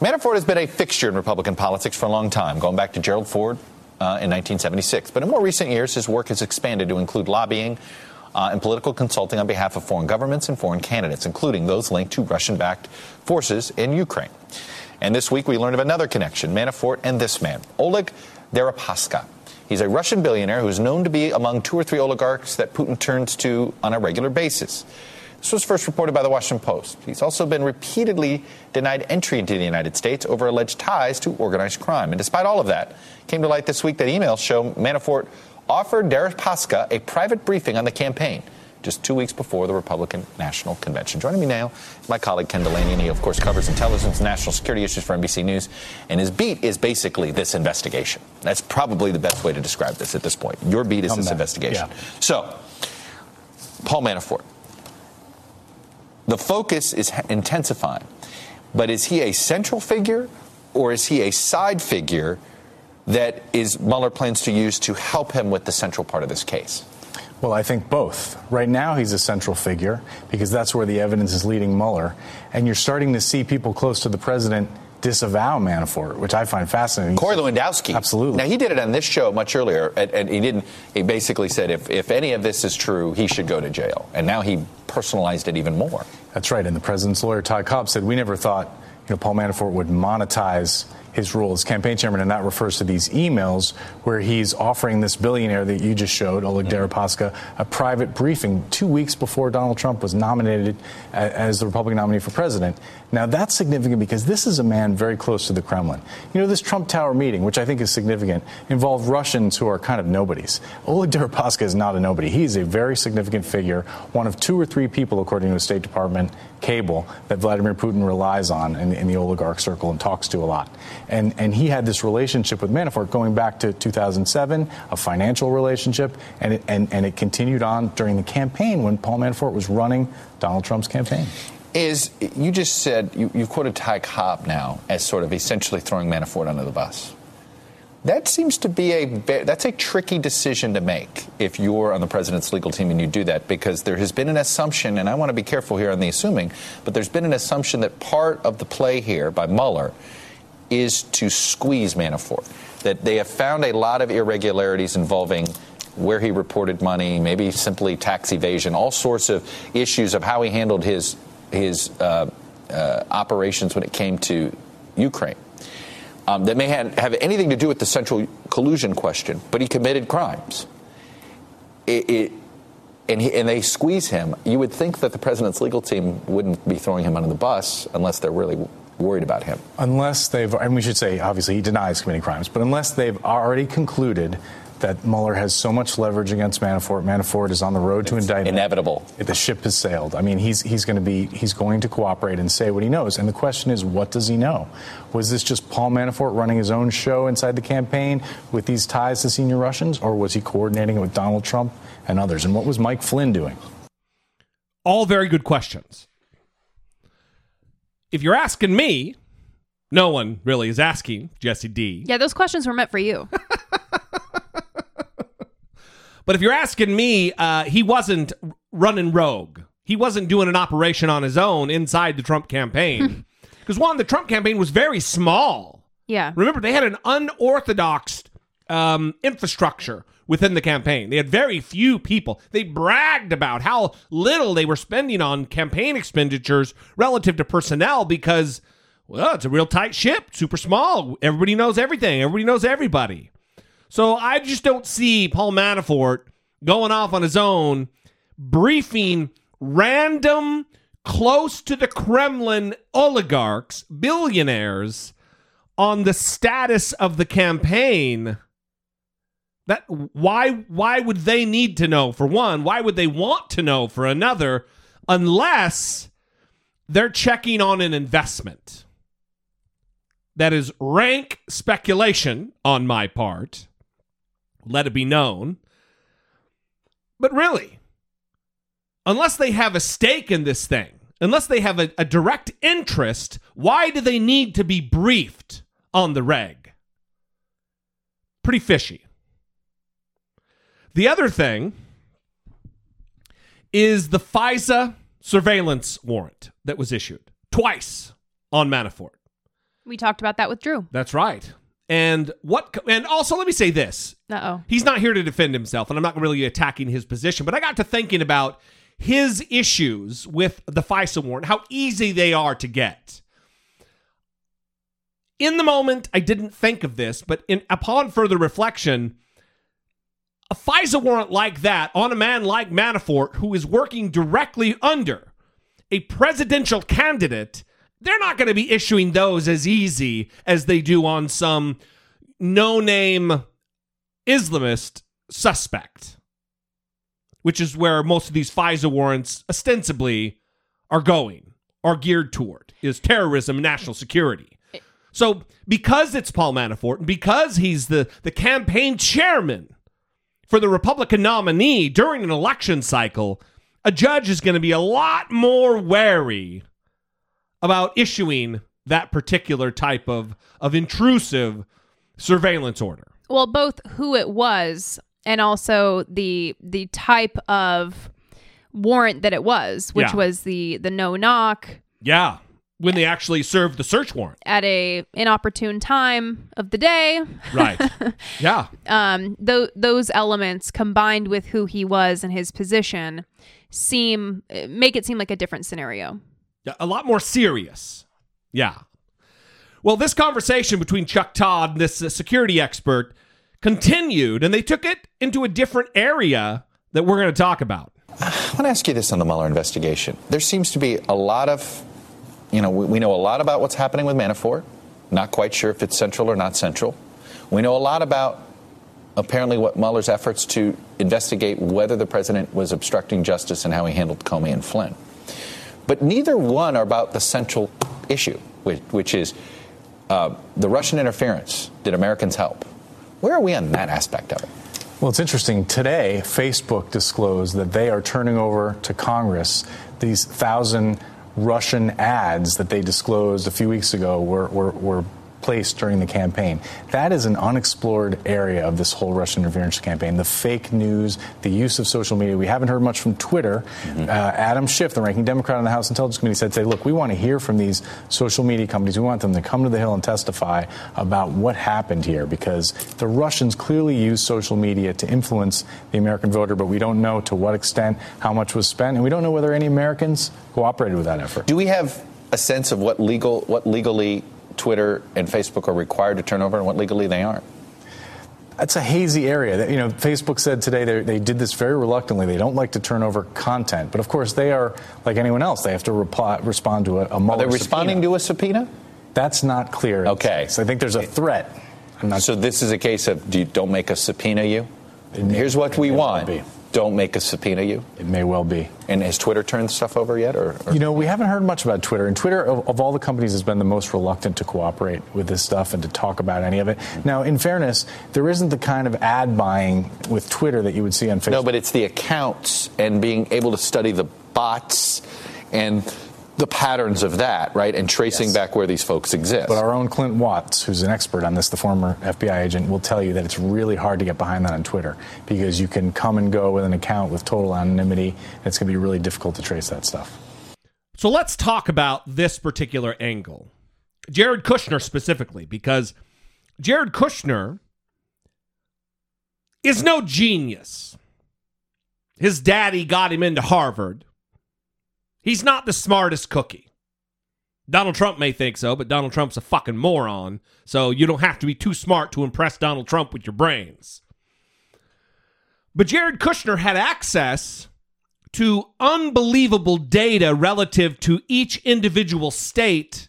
Manafort has been a fixture in Republican politics for a long time, going back to Gerald Ford uh, in 1976. But in more recent years, his work has expanded to include lobbying uh, and political consulting on behalf of foreign governments and foreign candidates, including those linked to Russian backed forces in Ukraine. And this week we learned of another connection Manafort and this man, Oleg Deripaska. He's a Russian billionaire who's known to be among two or three oligarchs that Putin turns to on a regular basis. This was first reported by the Washington Post. He's also been repeatedly denied entry into the United States over alleged ties to organized crime. And despite all of that, came to light this week that emails show Manafort offered Deripaska a private briefing on the campaign just two weeks before the Republican National Convention. Joining me now, is my colleague Ken Dilanian, and he, of course, covers intelligence and national security issues for NBC News. And his beat is basically this investigation. That's probably the best way to describe this at this point. Your beat is Come this back. investigation. Yeah. So, Paul Manafort. The focus is intensifying, but is he a central figure or is he a side figure that is Mueller plans to use to help him with the central part of this case? Well, I think both. Right now, he's a central figure because that's where the evidence is leading Mueller. And you're starting to see people close to the president disavow Manafort, which I find fascinating. Corey Lewandowski. Absolutely. Now, he did it on this show much earlier, and, and he didn't. He basically said if, if any of this is true, he should go to jail. And now he personalized it even more. That's right. And the president's lawyer, Ty Cobb, said we never thought you know, Paul Manafort would monetize his role as campaign chairman, and that refers to these emails where he's offering this billionaire that you just showed, Oleg Deripaska, a private briefing two weeks before Donald Trump was nominated as the Republican nominee for president. Now, that's significant because this is a man very close to the Kremlin. You know, this Trump Tower meeting, which I think is significant, involved Russians who are kind of nobodies. Oleg Deripaska is not a nobody. He is a very significant figure, one of two or three people, according to a State Department cable, that Vladimir Putin relies on in, in the oligarch circle and talks to a lot. And, and he had this relationship with Manafort going back to 2007, a financial relationship, and it, and, and it continued on during the campaign when Paul Manafort was running Donald Trump's campaign. Is you just said you, you quoted Ty Cobb now as sort of essentially throwing Manafort under the bus. That seems to be a that's a tricky decision to make if you're on the president's legal team and you do that because there has been an assumption, and I want to be careful here on the assuming, but there's been an assumption that part of the play here by Mueller is to squeeze Manafort. That they have found a lot of irregularities involving where he reported money, maybe simply tax evasion, all sorts of issues of how he handled his his uh, uh, operations when it came to Ukraine. Um, that may have, have anything to do with the central collusion question, but he committed crimes. it, it and, he, and they squeeze him, you would think that the president's legal team wouldn't be throwing him under the bus unless they're really worried about him. Unless they've, and we should say, obviously, he denies committing crimes, but unless they've already concluded that Mueller has so much leverage against Manafort. Manafort is on the road to indictment. Inevitable. The ship has sailed. I mean, he's he's going to be he's going to cooperate and say what he knows. And the question is, what does he know? Was this just Paul Manafort running his own show inside the campaign with these ties to senior Russians, or was he coordinating it with Donald Trump and others? And what was Mike Flynn doing? All very good questions. If you're asking me, no one really is asking Jesse D. Yeah, those questions were meant for you. But if you're asking me, uh, he wasn't running rogue. He wasn't doing an operation on his own inside the Trump campaign. Because one, the Trump campaign was very small. Yeah. Remember, they had an unorthodox um, infrastructure within the campaign. They had very few people. They bragged about how little they were spending on campaign expenditures relative to personnel because, well, it's a real tight ship, super small. Everybody knows everything, everybody knows everybody. So I just don't see Paul Manafort going off on his own, briefing random, close to the Kremlin oligarchs, billionaires, on the status of the campaign. That why why would they need to know for one? Why would they want to know for another unless they're checking on an investment? That is rank speculation on my part let it be known. But really, unless they have a stake in this thing, unless they have a, a, direct interest, why do they need to be briefed on the reg? Pretty fishy. The other thing is the FISA surveillance warrant that was issued twice on Manafort. We talked about that with Drew. That's right. And what? And also, let me say this: Uh oh. He's not here to defend himself, and I'm not really attacking his position. But I got to thinking about his issues with the FISA warrant, how easy they are to get. In the moment, I didn't think of this, but in, upon further reflection, a FISA warrant like that on a man like Manafort, who is working directly under a presidential candidate they're not going to be issuing those as easy as they do on some no name Islamist suspect, which is where most of these FISA warrants ostensibly are going, are geared toward, is terrorism national security. So, because it's Paul Manafort, and because he's the, the campaign chairman for the Republican nominee during an election cycle, a judge is going to be a lot more wary about issuing that particular type of of intrusive surveillance order. Well, both who it was and also the the type of warrant that it was, which Yeah. was the the no knock Yeah, when they actually served the search warrant. at a inopportune time of the day. Right. yeah. um, th- those elements combined with who he was and his position seem make it seem like a different scenario. Yeah, a lot more serious. Yeah. Well, this conversation between Chuck Todd and this uh, security expert continued, and they took it into a different area that we're going to talk about. I want to ask you this on the Mueller investigation. There seems to be a lot of, you know, we, we know a lot about what's happening with Manafort. Not quite sure if it's central or not central. We know a lot about apparently what Mueller's efforts to investigate whether the president was obstructing justice and how he handled Comey and Flynn. But neither one are about the central issue, which, which is uh, the Russian interference. Did Americans help? Where are we on that aspect of it? Well, it's interesting. Today, Facebook disclosed that they are turning over to Congress these thousand Russian ads that they disclosed a few weeks ago were, were, were placed during the campaign. That is an unexplored area of this whole Russian interference campaign. The fake news, the use of social media. We haven't heard much from Twitter. Uh, Adam Schiff, the ranking Democrat on the House Intelligence Committee, said, "Say, look, we want to hear from these social media companies. We want them to come to the Hill and testify about what happened here because the Russians clearly use social media to influence the American voter, but we don't know to what extent, how much was spent, and we don't know whether any Americans cooperated with that effort." Do we have a sense of what legal, what legally Twitter and Facebook are required to turn over and what legally they aren't? It's a hazy area. You know, Facebook said today they, did this very reluctantly. They don't like to turn over content, but of course they are like anyone else. They have to reply, respond to a, a Mueller Are they responding subpoena. to a subpoena? That's not clear. Okay. So I think there's a threat. so this is a case of do you, don't make a subpoena you. Here's what we want. be. Don't make a subpoena you. It may well be. And has Twitter turned stuff over yet, or, or You know, we haven't heard much about Twitter, and Twitter, of, of all the companies, has been the most reluctant to cooperate with this stuff and to talk about any of it. Now, in fairness, there isn't the kind of ad buying with Twitter that you would see on Facebook. no? But it's the accounts and being able to study the bots and the patterns of that, right? And tracing back where these folks exist. But our own Clint Watts, who's an expert on this, the former FBI agent, will tell you that it's really hard to get behind that on Twitter because you can come and go with an account with total anonymity. And it's going to be really difficult to trace that stuff. So let's talk about this particular angle. Jared Kushner specifically, because Jared Kushner is no genius. His daddy got him into Harvard. He's not the smartest cookie. Donald Trump may think so, but Donald Trump's a fucking moron, so you don't have to be too smart to impress Donald Trump with your brains. But Jared Kushner had access to unbelievable data relative to each individual state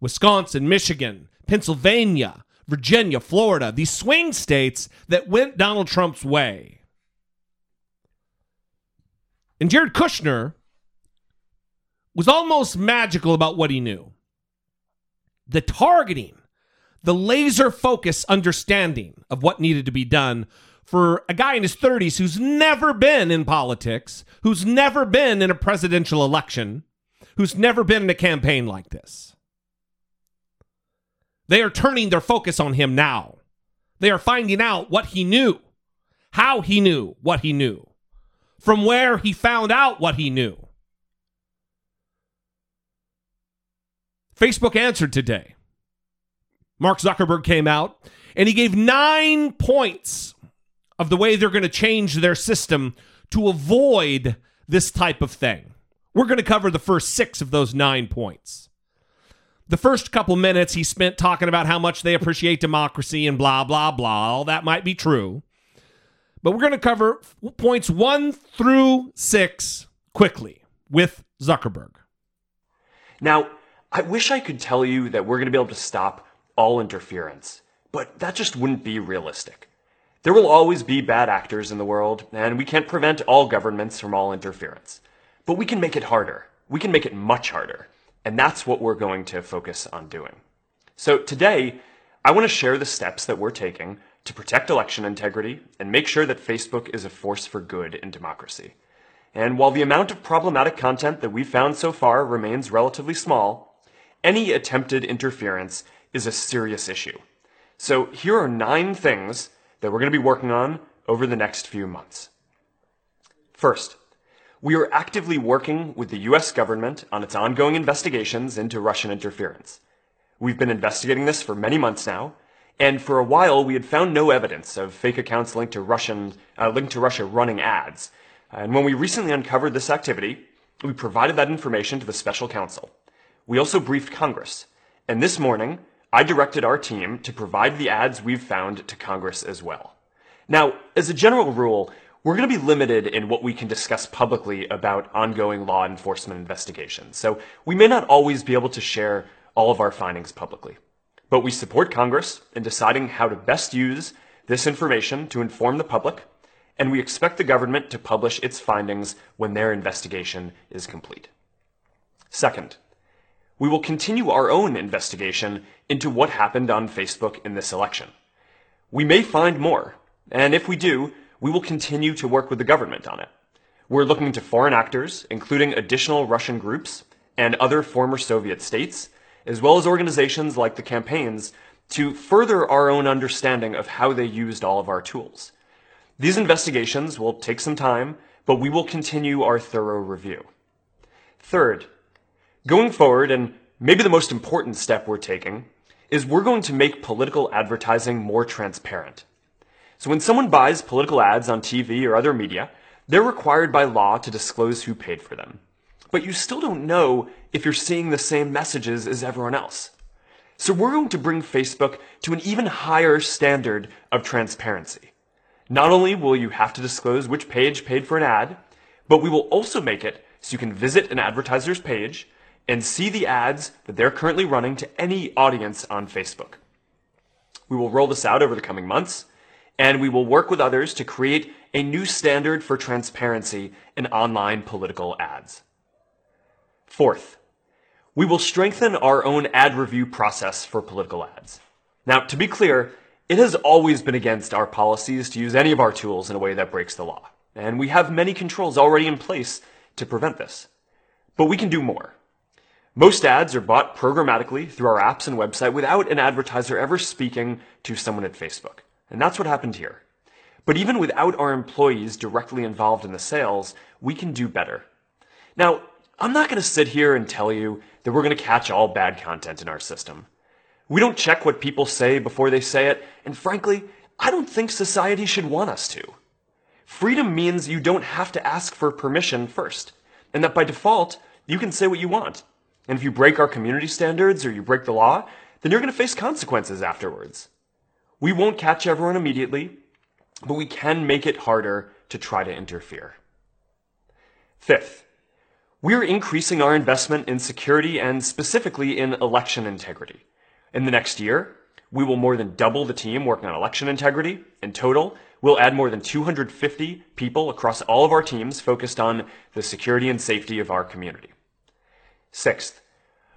Wisconsin, Michigan, Pennsylvania, Virginia, Florida, these swing states that went Donald Trump's way. And Jared Kushner was almost magical about what he knew. The targeting, the laser focus understanding of what needed to be done for a guy in his 30s who's never been in politics, who's never been in a presidential election, who's never been in a campaign like this. They are turning their focus on him now. They are finding out what he knew, how he knew what he knew, from where he found out what he knew. Facebook answered today. Mark Zuckerberg came out and he gave nine points of the way they're going to change their system to avoid this type of thing. We're going to cover the first six of those nine points. The first couple minutes he spent talking about how much they appreciate democracy and blah, blah, blah. All that might be true. But we're going to cover points one through six quickly with Zuckerberg. Now, I wish I could tell you that we're going to be able to stop all interference, but that just wouldn't be realistic. There will always be bad actors in the world, and we can't prevent all governments from all interference. But we can make it harder. We can make it much harder. And that's what we're going to focus on doing. So today, I want to share the steps that we're taking to protect election integrity and make sure that Facebook is a force for good in democracy. And while the amount of problematic content that we've found so far remains relatively small, any attempted interference is a serious issue. So here are nine things that we're going to be working on over the next few months. First, we are actively working with the US government on its ongoing investigations into Russian interference. We've been investigating this for many months now, and for a while we had found no evidence of fake accounts linked to Russian uh, linked to Russia running ads. And when we recently uncovered this activity, we provided that information to the special counsel. We also briefed Congress, and this morning I directed our team to provide the ads we've found to Congress as well. Now, as a general rule, we're going to be limited in what we can discuss publicly about ongoing law enforcement investigations, so we may not always be able to share all of our findings publicly. But we support Congress in deciding how to best use this information to inform the public, and we expect the government to publish its findings when their investigation is complete. Second, we will continue our own investigation into what happened on Facebook in this election. We may find more, and if we do, we will continue to work with the government on it. We're looking to foreign actors, including additional Russian groups and other former Soviet states, as well as organizations like the campaigns, to further our own understanding of how they used all of our tools. These investigations will take some time, but we will continue our thorough review. Third, going forward, and maybe the most important step we're taking, is we're going to make political advertising more transparent. So when someone buys political ads on TV or other media, they're required by law to disclose who paid for them. But you still don't know if you're seeing the same messages as everyone else. So we're going to bring Facebook to an even higher standard of transparency. Not only will you have to disclose which page paid for an ad, but we will also make it so you can visit an advertiser's page and see the ads that they're currently running to any audience on Facebook. We will roll this out over the coming months, and we will work with others to create a new standard for transparency in online political ads. Fourth, we will strengthen our own ad review process for political ads. Now, to be clear, it has always been against our policies to use any of our tools in a way that breaks the law, and we have many controls already in place to prevent this. But we can do more. Most ads are bought programmatically through our apps and website without an advertiser ever speaking to someone at Facebook. And that's what happened here. But even without our employees directly involved in the sales, we can do better. Now, I'm not going to sit here and tell you that we're going to catch all bad content in our system. We don't check what people say before they say it, and frankly, I don't think society should want us to. Freedom means you don't have to ask for permission first, and that by default, you can say what you want. And if you break our community standards or you break the law, then you're going to face consequences afterwards. We won't catch everyone immediately, but we can make it harder to try to interfere. Fifth, we're increasing our investment in security and specifically in election integrity. In the next year, we will more than double the team working on election integrity. In total, we'll add more than 250 people across all of our teams focused on the security and safety of our community. Sixth,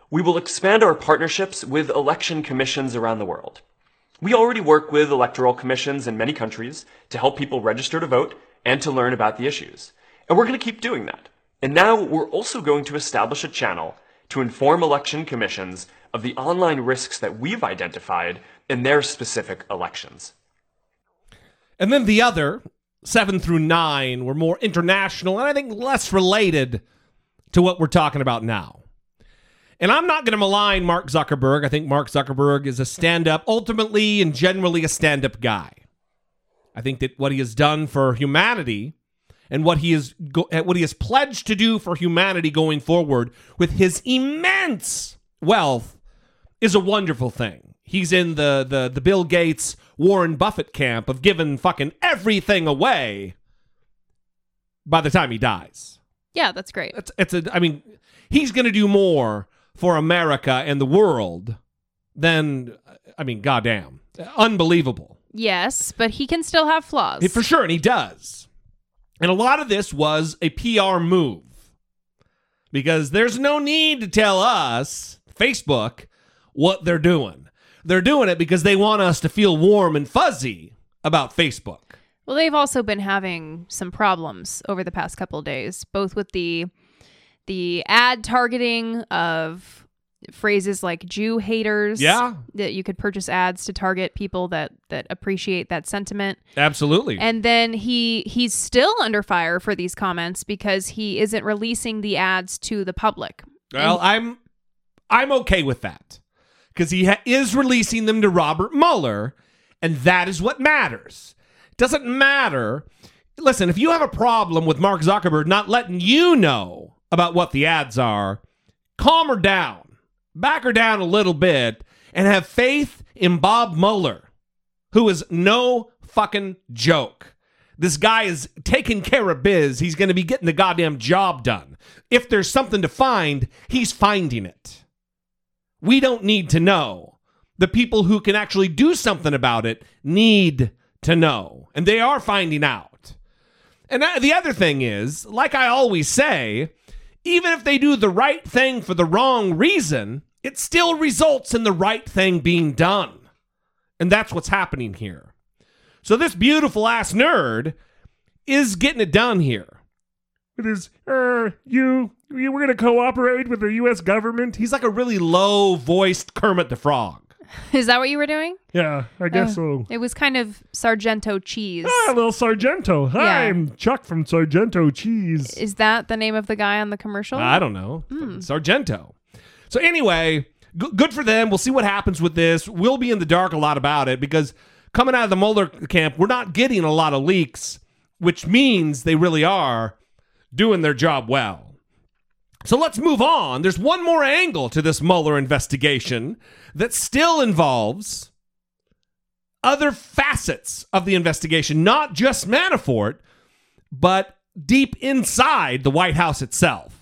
we will expand our partnerships with election commissions around the world. We already work with electoral commissions in many countries to help people register to vote and to learn about the issues. And we're going to keep doing that. And now we're also going to establish a channel to inform election commissions of the online risks that we've identified in their specific elections. And then the other, seven through nine, were more international and I think less related to what we're talking about now. And I'm not going to malign Mark Zuckerberg. I think Mark Zuckerberg is a stand up, ultimately and generally a stand up guy. I think that what he has done for humanity and what he is what he has pledged to do for humanity going forward with his immense wealth is a wonderful thing. He's in the the the Bill Gates Warren Buffett camp of giving fucking everything away by the time he dies. Yeah, that's great. It's it's a I mean, he's going to do more for America and the world than I mean, goddamn. Unbelievable. Yes, but he can still have flaws. For sure, and he does. And a lot of this was a PR move. Because there's no need to tell us, Facebook, what they're doing. They're doing it because they want us to feel warm and fuzzy about Facebook. Well, they've also been having some problems over the past couple of days, both with the the ad targeting of phrases like Jew haters. Yeah. That you could purchase ads to target people that that appreciate that sentiment. Absolutely. And then he he's still under fire for these comments because he isn't releasing the ads to the public. Well, I'm I'm okay with that because he ha- is releasing them to Robert Mueller, and that is what matters. Doesn't matter. Listen, if you have a problem with Mark Zuckerberg not letting you know about what the ads are, calm her down, back her down a little bit, and have faith in Bob Mueller, who is no fucking joke. This guy is taking care of biz. He's going to be getting the goddamn job done. If there's something to find, he's finding it. We don't need to know. The people who can actually do something about it need to know. And they are finding out. And the other thing is, like I always say, even if they do the right thing for the wrong reason, it still results in the right thing being done. And that's what's happening here. So this beautiful ass nerd is getting it done here. It is, uh, you, you we're going to cooperate with the U.S. government. He's like a really low voiced Kermit the Frog. Is that what you were doing? Yeah, I guess so. It was kind of Sargento cheese. Ah, little Sargento. Hi, Yeah. I'm Chuck from Sargento Cheese. Is that the name of the guy on the commercial? I don't know. Hmm. Sargento. So anyway, g- good for them. We'll see what happens with this. We'll be in the dark a lot about it because coming out of the Mueller camp, we're not getting a lot of leaks, which means they really are doing their job well. So let's move on. There's one more angle to this Mueller investigation that still involves other facets of the investigation, not just Manafort, but deep inside the White House itself.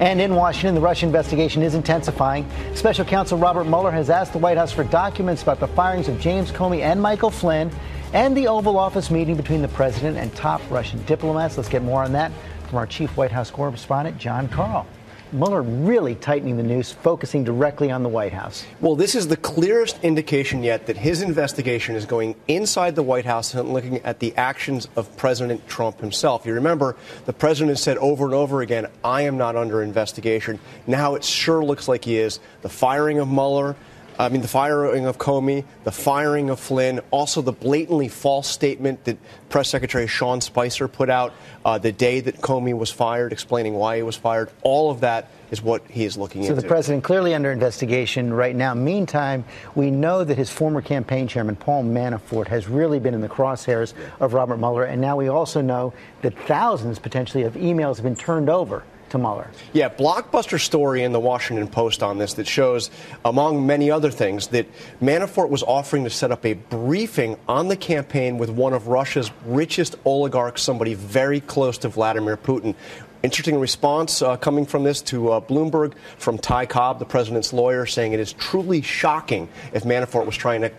And in Washington, the Russia investigation is intensifying. Special counsel Robert Mueller has asked the White House for documents about the firings of James Comey and Michael Flynn and the Oval Office meeting between the president and top Russian diplomats. Let's get more on that from our chief White House correspondent, Jon Karl. Mueller really tightening the noose, focusing directly on the White House. Well, this is the clearest indication yet that his investigation is going inside the White House and looking at the actions of President Trump himself. You remember, the president has said over and over again, I am not under investigation. Now it sure looks like he is. The firing of Mueller, I mean, the firing of Comey, the firing of Flynn, also the blatantly false statement that Press Secretary Sean Spicer put out uh, the day that Comey was fired, explaining why he was fired. All of that is what he is looking so into. So the president clearly under investigation right now. Meantime, we know that his former campaign chairman, Paul Manafort, has really been in the crosshairs of Robert Mueller. And now we also know that thousands potentially of emails have been turned over to Mueller. Yeah, blockbuster story in the Washington Post on this that shows, among many other things, that Manafort was offering to set up a briefing on the campaign with one of Russia's richest oligarchs, somebody very close to Vladimir Putin. Interesting response uh, coming from this to uh, Bloomberg from Ty Cobb, the president's lawyer, saying it is truly shocking if Manafort was trying to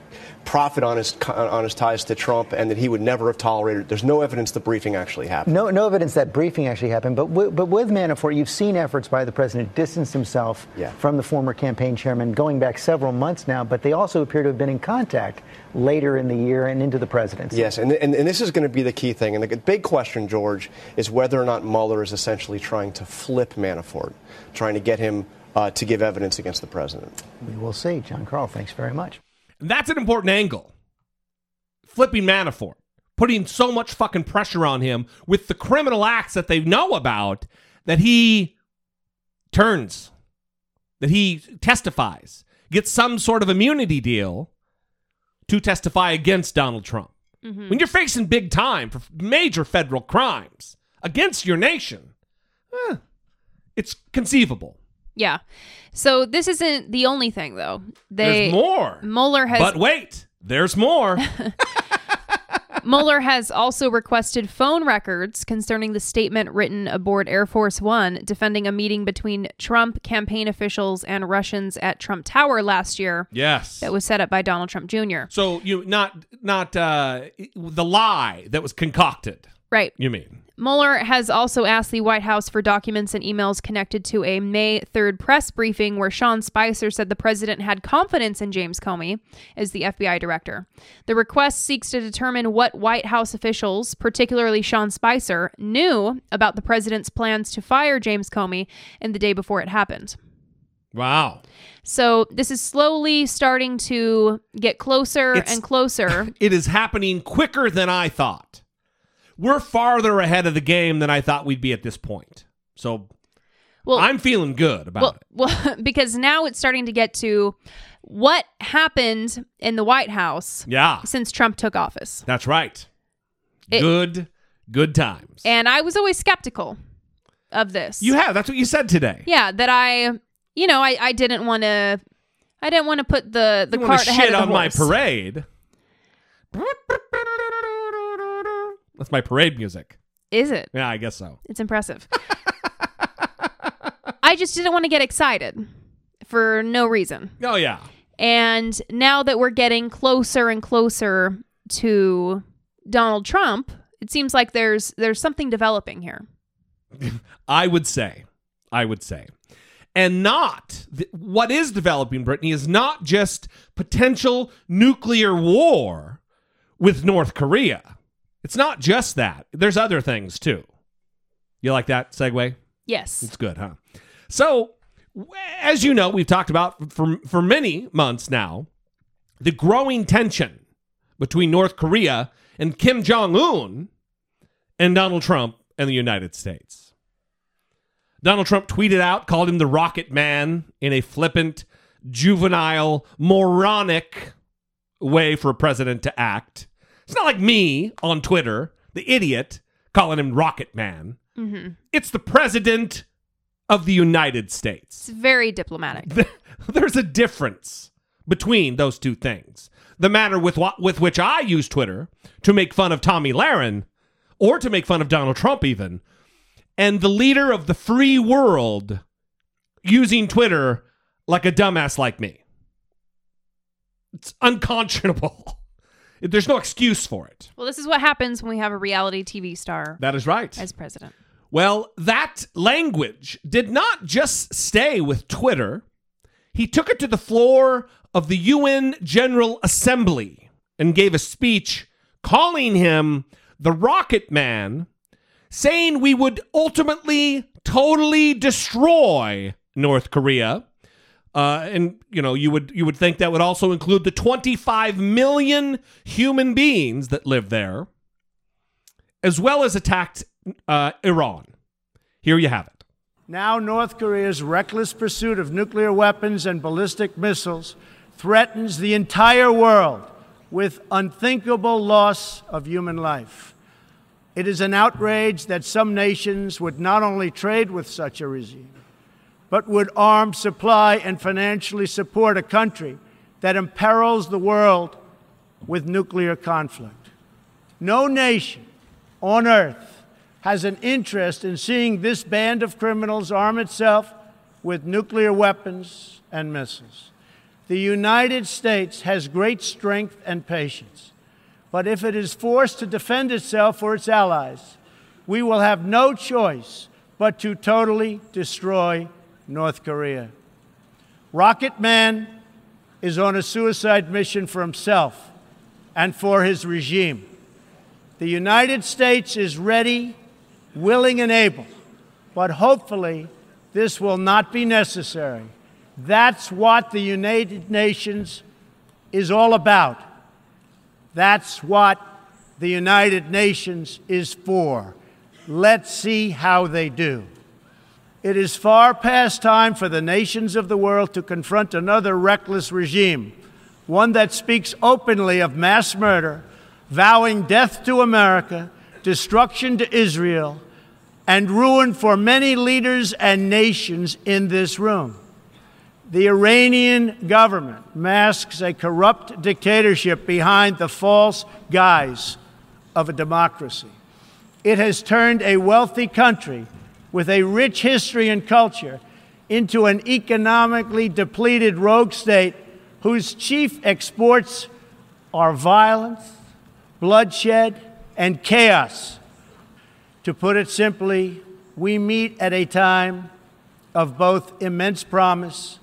profit on his on his ties to Trump and that he would never have tolerated. There's no evidence the briefing actually happened. No, no evidence that briefing actually happened. But w- but with Manafort, you've seen efforts by the president to distance himself Yeah. from the former campaign chairman going back several months now. But they also appear to have been in contact later in the year and into the presidency. Yes, and, and, and this is going to be the key thing. And the big question, George, is whether or not Mueller is essentially trying to flip Manafort, trying to get him uh, to give evidence against the president. We will see. Jon Karl, thanks very much. And that's an important angle. Flipping Manafort, putting so much fucking pressure on him with the criminal acts that they know about that he turns, that he testifies, gets some sort of immunity deal to testify against Donald Trump. Mhm. When you're facing big time for major federal crimes against your nation, eh, it's conceivable. Yeah. So this isn't the only thing, though. They, There's more. Mueller has. But wait, there's more. Mueller has also requested phone records concerning the statement written aboard Air Force One defending a meeting between Trump campaign officials and Russians at Trump Tower last year. Yes. That was set up by Donald Trump Jr. So you not not uh, the lie that was concocted. Right. You mean? Mueller has also asked the White House for documents and emails connected to a May 3rd press briefing where Sean Spicer said the president had confidence in James Comey as the FBI director. The request seeks to determine what White House officials, particularly Sean Spicer, knew about the president's plans to fire James Comey in the day before it happened. Wow. So this is slowly starting to get closer It's- and closer. It is happening quicker than I thought. We're farther ahead of the game than I thought we'd be at this point. So Well, I'm feeling good about well, it. well, because now it's starting to get to what happened in the White House Yeah. since Trump took office. That's right. It- good, good times. And I was always skeptical of this. You have. That's what you said today. Yeah, that I, you know, I, I didn't want to, I didn't want to put the the you cart ahead shit of the on my parade. That's my parade music. Is it? Yeah, I guess so. It's impressive. I just didn't want to get excited for no reason. Oh yeah. And now that we're getting closer and closer to Donald Trump, it seems like there's there's something developing here. I would say. I would say. And not th- what is developing, Brittany, is not just potential nuclear war with North Korea. It's not just that. There's other things too. You like that segue? Yes. It's good, huh? So, as you know, we've talked about for for many months now the growing tension between North Korea and Kim Jong Un and Donald Trump and the United States. Donald Trump tweeted out, called him the Rocket Man in a flippant, juvenile, moronic way for a president to act. It's not like me on Twitter, the idiot, calling him Rocket Man. Mm-hmm. It's the president of the United States. It's very diplomatic. There's a difference between those two things. The manner with what with which I use Twitter to make fun of Tomi Lahren or to make fun of Donald Trump even and the leader of the free world using Twitter like a dumbass like me. It's unconscionable. There's no excuse for it. Well, this is what happens when we have a reality TV star That is right. as president. Well, that language did not just stay with Twitter. He took it to the floor of the UN General Assembly and gave a speech calling him the Rocket Man, saying we would ultimately totally destroy North Korea. Uh, and you know you would you would think that would also include the 25 million human beings that live there, as well as attacked uh, Iran. Here you have it. Now, North Korea's reckless pursuit of nuclear weapons and ballistic missiles threatens the entire world with unthinkable loss of human life. It is an outrage that some nations would not only trade with such a regime, but would arm, supply, and financially support a country that imperils the world with nuclear conflict. No nation on earth has an interest in seeing this band of criminals arm itself with nuclear weapons and missiles. The United States has great strength and patience, but if it is forced to defend itself or its allies, we will have no choice but to totally destroy North Korea. Rocket Man is on a suicide mission for himself and for his regime. The United States is ready, willing, and able, but hopefully this will not be necessary. That's what the United Nations is all about. That's what the United Nations is for. Let's see how they do. It is far past time for the nations of the world to confront another reckless regime, one that speaks openly of mass murder, vowing death to America, destruction to Israel, and ruin for many leaders and nations in this room. The Iranian government masks a corrupt dictatorship behind the false guise of a democracy. It has turned a wealthy country with a rich history and culture into an economically depleted rogue state whose chief exports are violence, bloodshed, and chaos. To put it simply, we meet at a time of both immense promise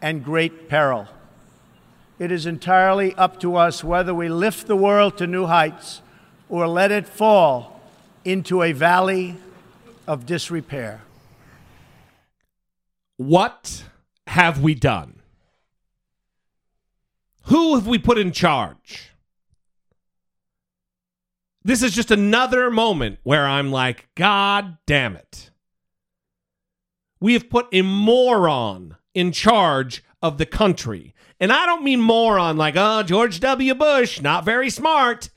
and great peril. It is entirely up to us whether we lift the world to new heights or let it fall into a valley of disrepair. What have we done? Who have we put in charge? This is just another moment where I'm like, God damn it. We have put a moron in charge of the country. And I don't mean moron like, oh, George W. Bush, not very smart.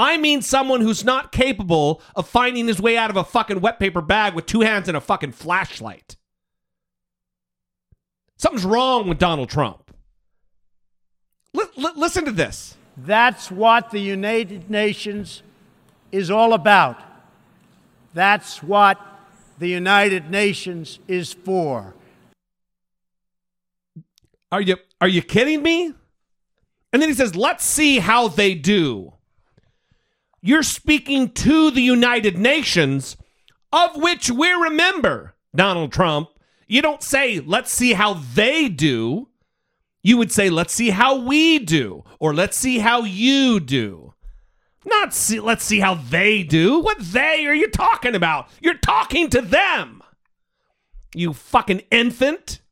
I mean someone who's not capable of finding his way out of a fucking wet paper bag with two hands and a fucking flashlight. Something's wrong with Donald Trump. L- l- listen to this. That's what the United Nations is all about. That's what the United Nations is for. Are you are you kidding me? And then he says, "Let's see how they do." You're speaking to the United Nations, of which we're a member, Donald Trump. You don't say, "Let's see how they do." You would say, "Let's see how we do," or "Let's see how you do." Not see, let's see how they do. What they are you talking about? You're talking to them. You fucking infant.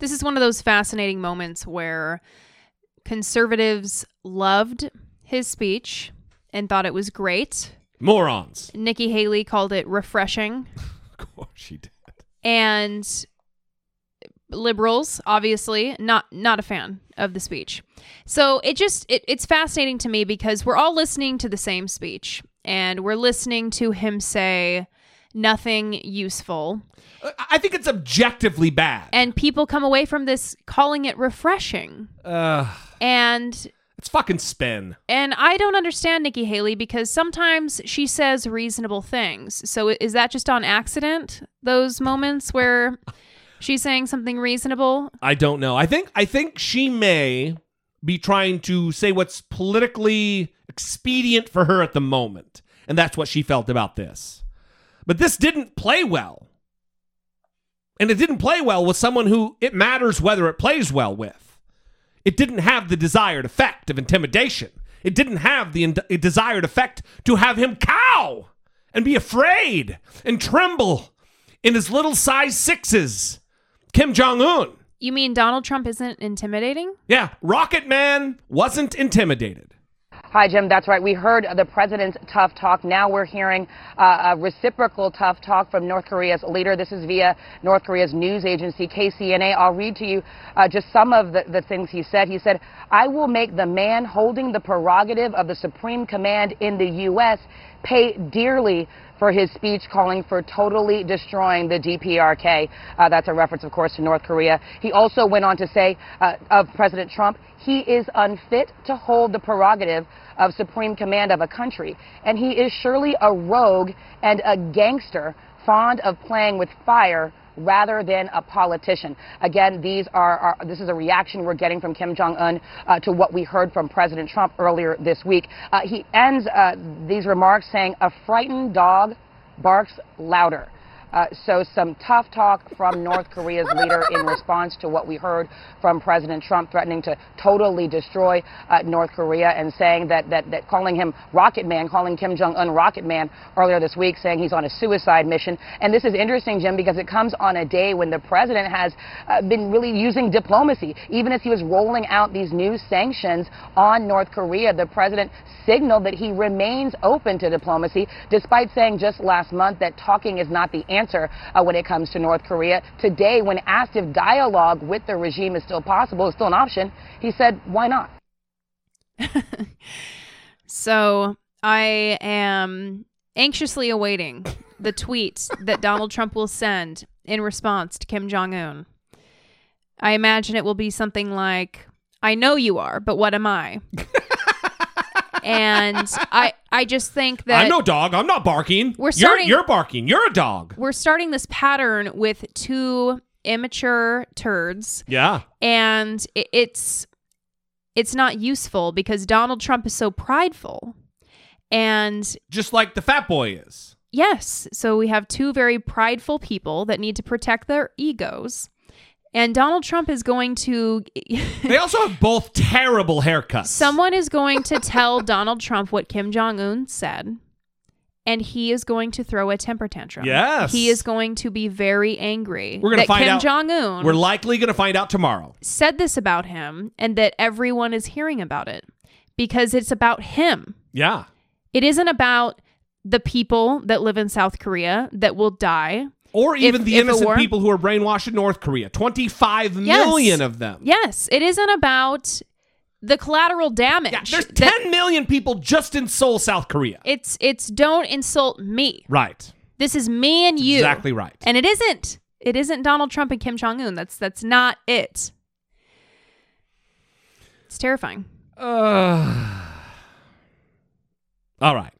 This is one of those fascinating moments where conservatives loved his speech and thought it was great. Morons. Nikki Haley called it refreshing. Of course she did. And liberals obviously not not a fan of the speech. So it just it, it's fascinating to me because we're all listening to the same speech and we're listening to him say nothing useful. I think it's objectively bad. And people come away from this calling it refreshing. Uh, And it's fucking spin. and I don't understand Nikki Haley because sometimes she says reasonable things. So is that just on accident? Those moments where she's saying something reasonable? I don't know. I think I think she may be trying to say what's politically expedient for her at the moment, and that's what she felt about this. But this didn't play well. And it didn't play well with someone who it matters whether it plays well with. It didn't have the desired effect of intimidation. It didn't have the in- desired effect to have him cow and be afraid and tremble in his little size sixes. Kim Jong un. You mean Donald Trump isn't intimidating? Yeah, Rocket Man wasn't intimidated. Hi, Jim. That's right. We heard the president's tough talk. Now we're hearing uh, a reciprocal tough talk from North Korea's leader. This is via North Korea's news agency, KCNA. I'll read to you uh, just some of the, the things he said. He said, I will make the man holding the prerogative of the supreme command in the U.S. pay dearly for his speech calling for totally destroying the DPRK. Uh, that's a reference, of course, to North Korea. He also went on to say uh, of President Trump, he is unfit to hold the prerogative of supreme command of a country. And he is surely a rogue and a gangster fond of playing with fire rather than a politician. Again, these are, are this is a reaction we're getting from Kim Jong Un uh, to what we heard from President Trump earlier this week. Uh, he ends uh, these remarks saying, "A frightened dog barks louder." Uh, so some tough talk from North Korea's leader in response to what we heard from President Trump threatening to totally destroy uh, North Korea and saying that, that, that calling him Rocket Man, calling Kim Jong Un Rocket Man earlier this week, saying he's on a suicide mission. And this is interesting, Jim, because it comes on a day when the president has uh, been really using diplomacy. Even as he was rolling out these new sanctions on North Korea, the president signaled that he remains open to diplomacy, despite saying just last month that talking is not the answer uh, when it comes to North Korea. Today, when asked if dialogue with the regime is still possible, is still an option, he said, why not? So I am anxiously awaiting the tweets that Donald Trump will send in response to Kim Jong Un. I imagine it will be something like, I know you are, but what am I? and I I just think that I'm no dog. I'm not barking. We're you're, starting- you're barking. You're a dog. we're starting this pattern with two immature turds Yeah. and i- it's it's not useful because Donald Trump is so prideful. And Just like the fat boy is. yes, so we have two very prideful people that need to protect their egos. And Donald Trump is going to They also have both terrible haircuts. someone is going to tell Donald Trump what Kim Jong Un said. And he is going to throw a temper tantrum. Yes. He is going to be very angry. We're gonna that find Kim out. Jong Un We're likely gonna find out tomorrow. said this about him and that everyone is hearing about it because it's about him. Yeah. It isn't about the people that live in South Korea that will die. Or if- even the if innocent people who are brainwashed in North Korea. Twenty-five million Yes. of them. Yes, it isn't about the collateral damage. There's that- 10 million people just in Seoul, South Korea. It's it's don't insult me. Right. This is me and you. exactly right. And it isn't. It isn't Donald Trump and Kim Jong Un. That's that's not it. It's terrifying. Uh, all right.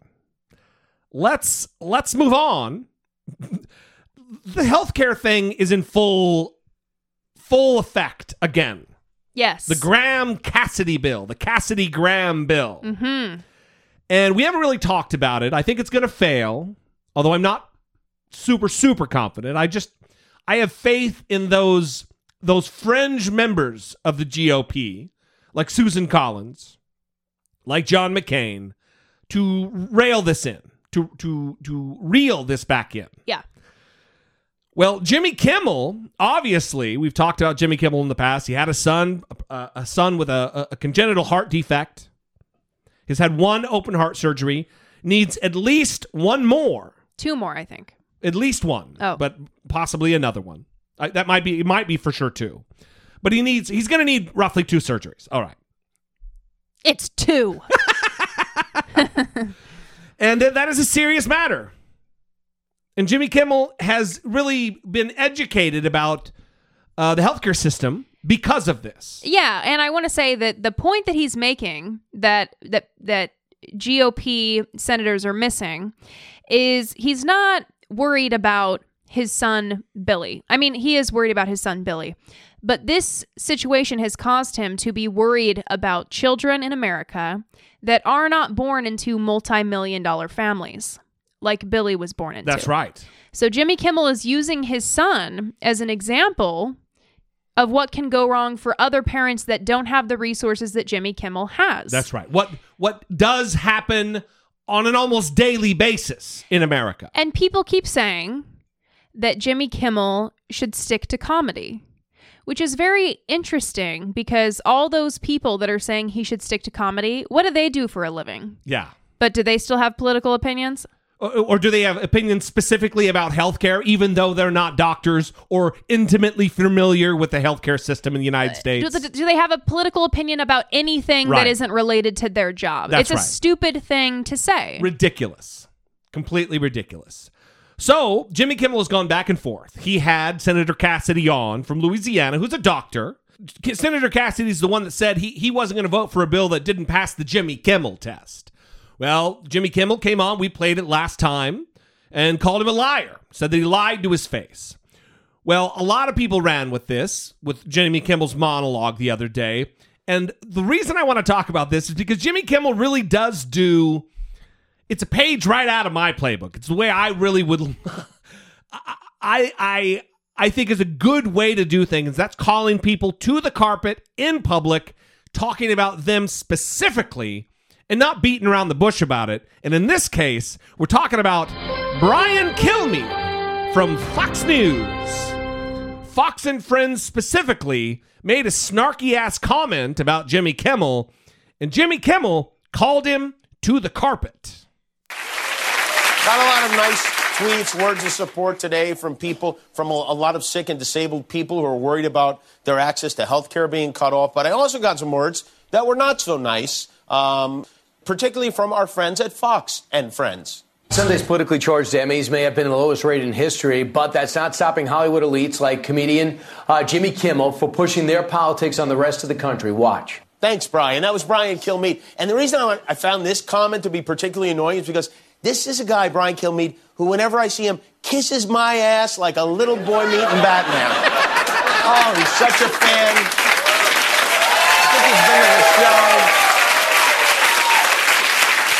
Let's let's move on. the healthcare thing is in full full effect again. Yes. The Graham Cassidy bill, the Cassidy Graham bill. Mm-hmm. And we haven't really talked about it. I think it's going to fail, although I'm not super super confident. I just I have faith in those those fringe members of the GOP, like Susan Collins, like John McCain, to rail this in, to to to reel this back in. Yeah. Well, Jimmy Kimmel, obviously, we've talked about Jimmy Kimmel in the past. He had a son, a, a son with a, a congenital heart defect. He's had one open heart surgery, needs at least one more, Two more, I think. at least one, Oh. but possibly another one. I, that might be, it might be for sure two. But he needs, he's going to need roughly two surgeries. All right. It's two. And uh, that is a serious matter. And Jimmy Kimmel has really been educated about uh, the healthcare system because of this. Yeah, and I want to say that the point that he's making that that that GOP senators are missing is he's not worried about his son Billy. I mean, he is worried about his son Billy. But this situation has caused him to be worried about children in America that are not born into multi-million dollar families like Billy was born into. That's right. So Jimmy Kimmel is using his son as an example of what can go wrong for other parents that don't have the resources that Jimmy Kimmel has. That's right. What what does happen on an almost daily basis in America? And people keep saying that Jimmy Kimmel should stick to comedy, which is very interesting because all those people that are saying he should stick to comedy, what do they do for a living? Yeah. But do they still have political opinions? Or, or do they have opinions specifically about healthcare, even though they're not doctors or intimately familiar with the healthcare system in the United uh, States? Do, do they have a political opinion about anything Right. that isn't related to their job? That's it's a right. stupid thing to say. ridiculous. Completely ridiculous. So, Jimmy Kimmel has gone back and forth. He had Senator Cassidy on from Louisiana, who's a doctor. Senator Cassidy's the one that said he, he wasn't going to vote for a bill that didn't pass the Jimmy Kimmel test. Well, Jimmy Kimmel came on. We played it last time and called him a liar, said that he lied to his face. Well, a lot of people ran with this, with Jimmy Kimmel's monologue the other day. And the reason I want to talk about this is because Jimmy Kimmel really does do it's a page right out of my playbook. It's the way I really would I I I think is a good way to do things. That's calling people to the carpet in public, talking about them specifically and not beating around the bush about it. And in this case, we're talking about Brian Kilmeade from Fox News. Fox and Friends specifically made a snarky ass comment about Jimmy Kimmel, and Jimmy Kimmel called him to the carpet. Got a lot of nice tweets, words of support today from people, from a, lot of sick and disabled people who are worried about their access to health care being cut off. But I also got some words that were not so nice, um, particularly from our friends at Fox and Friends. Sunday's politically charged Emmys may have been the lowest rate in history, but that's not stopping Hollywood elites like comedian uh, Jimmy Kimmel for pushing their politics on the rest of the country. Watch. Thanks, Brian. That was Brian Kilmeade. And the reason I I found this comment to be particularly annoying is because this is a guy, Brian Kilmeade, who whenever I see him, kisses my ass like a little boy meeting Batman. oh, he's such a fan. I think he's been to the show.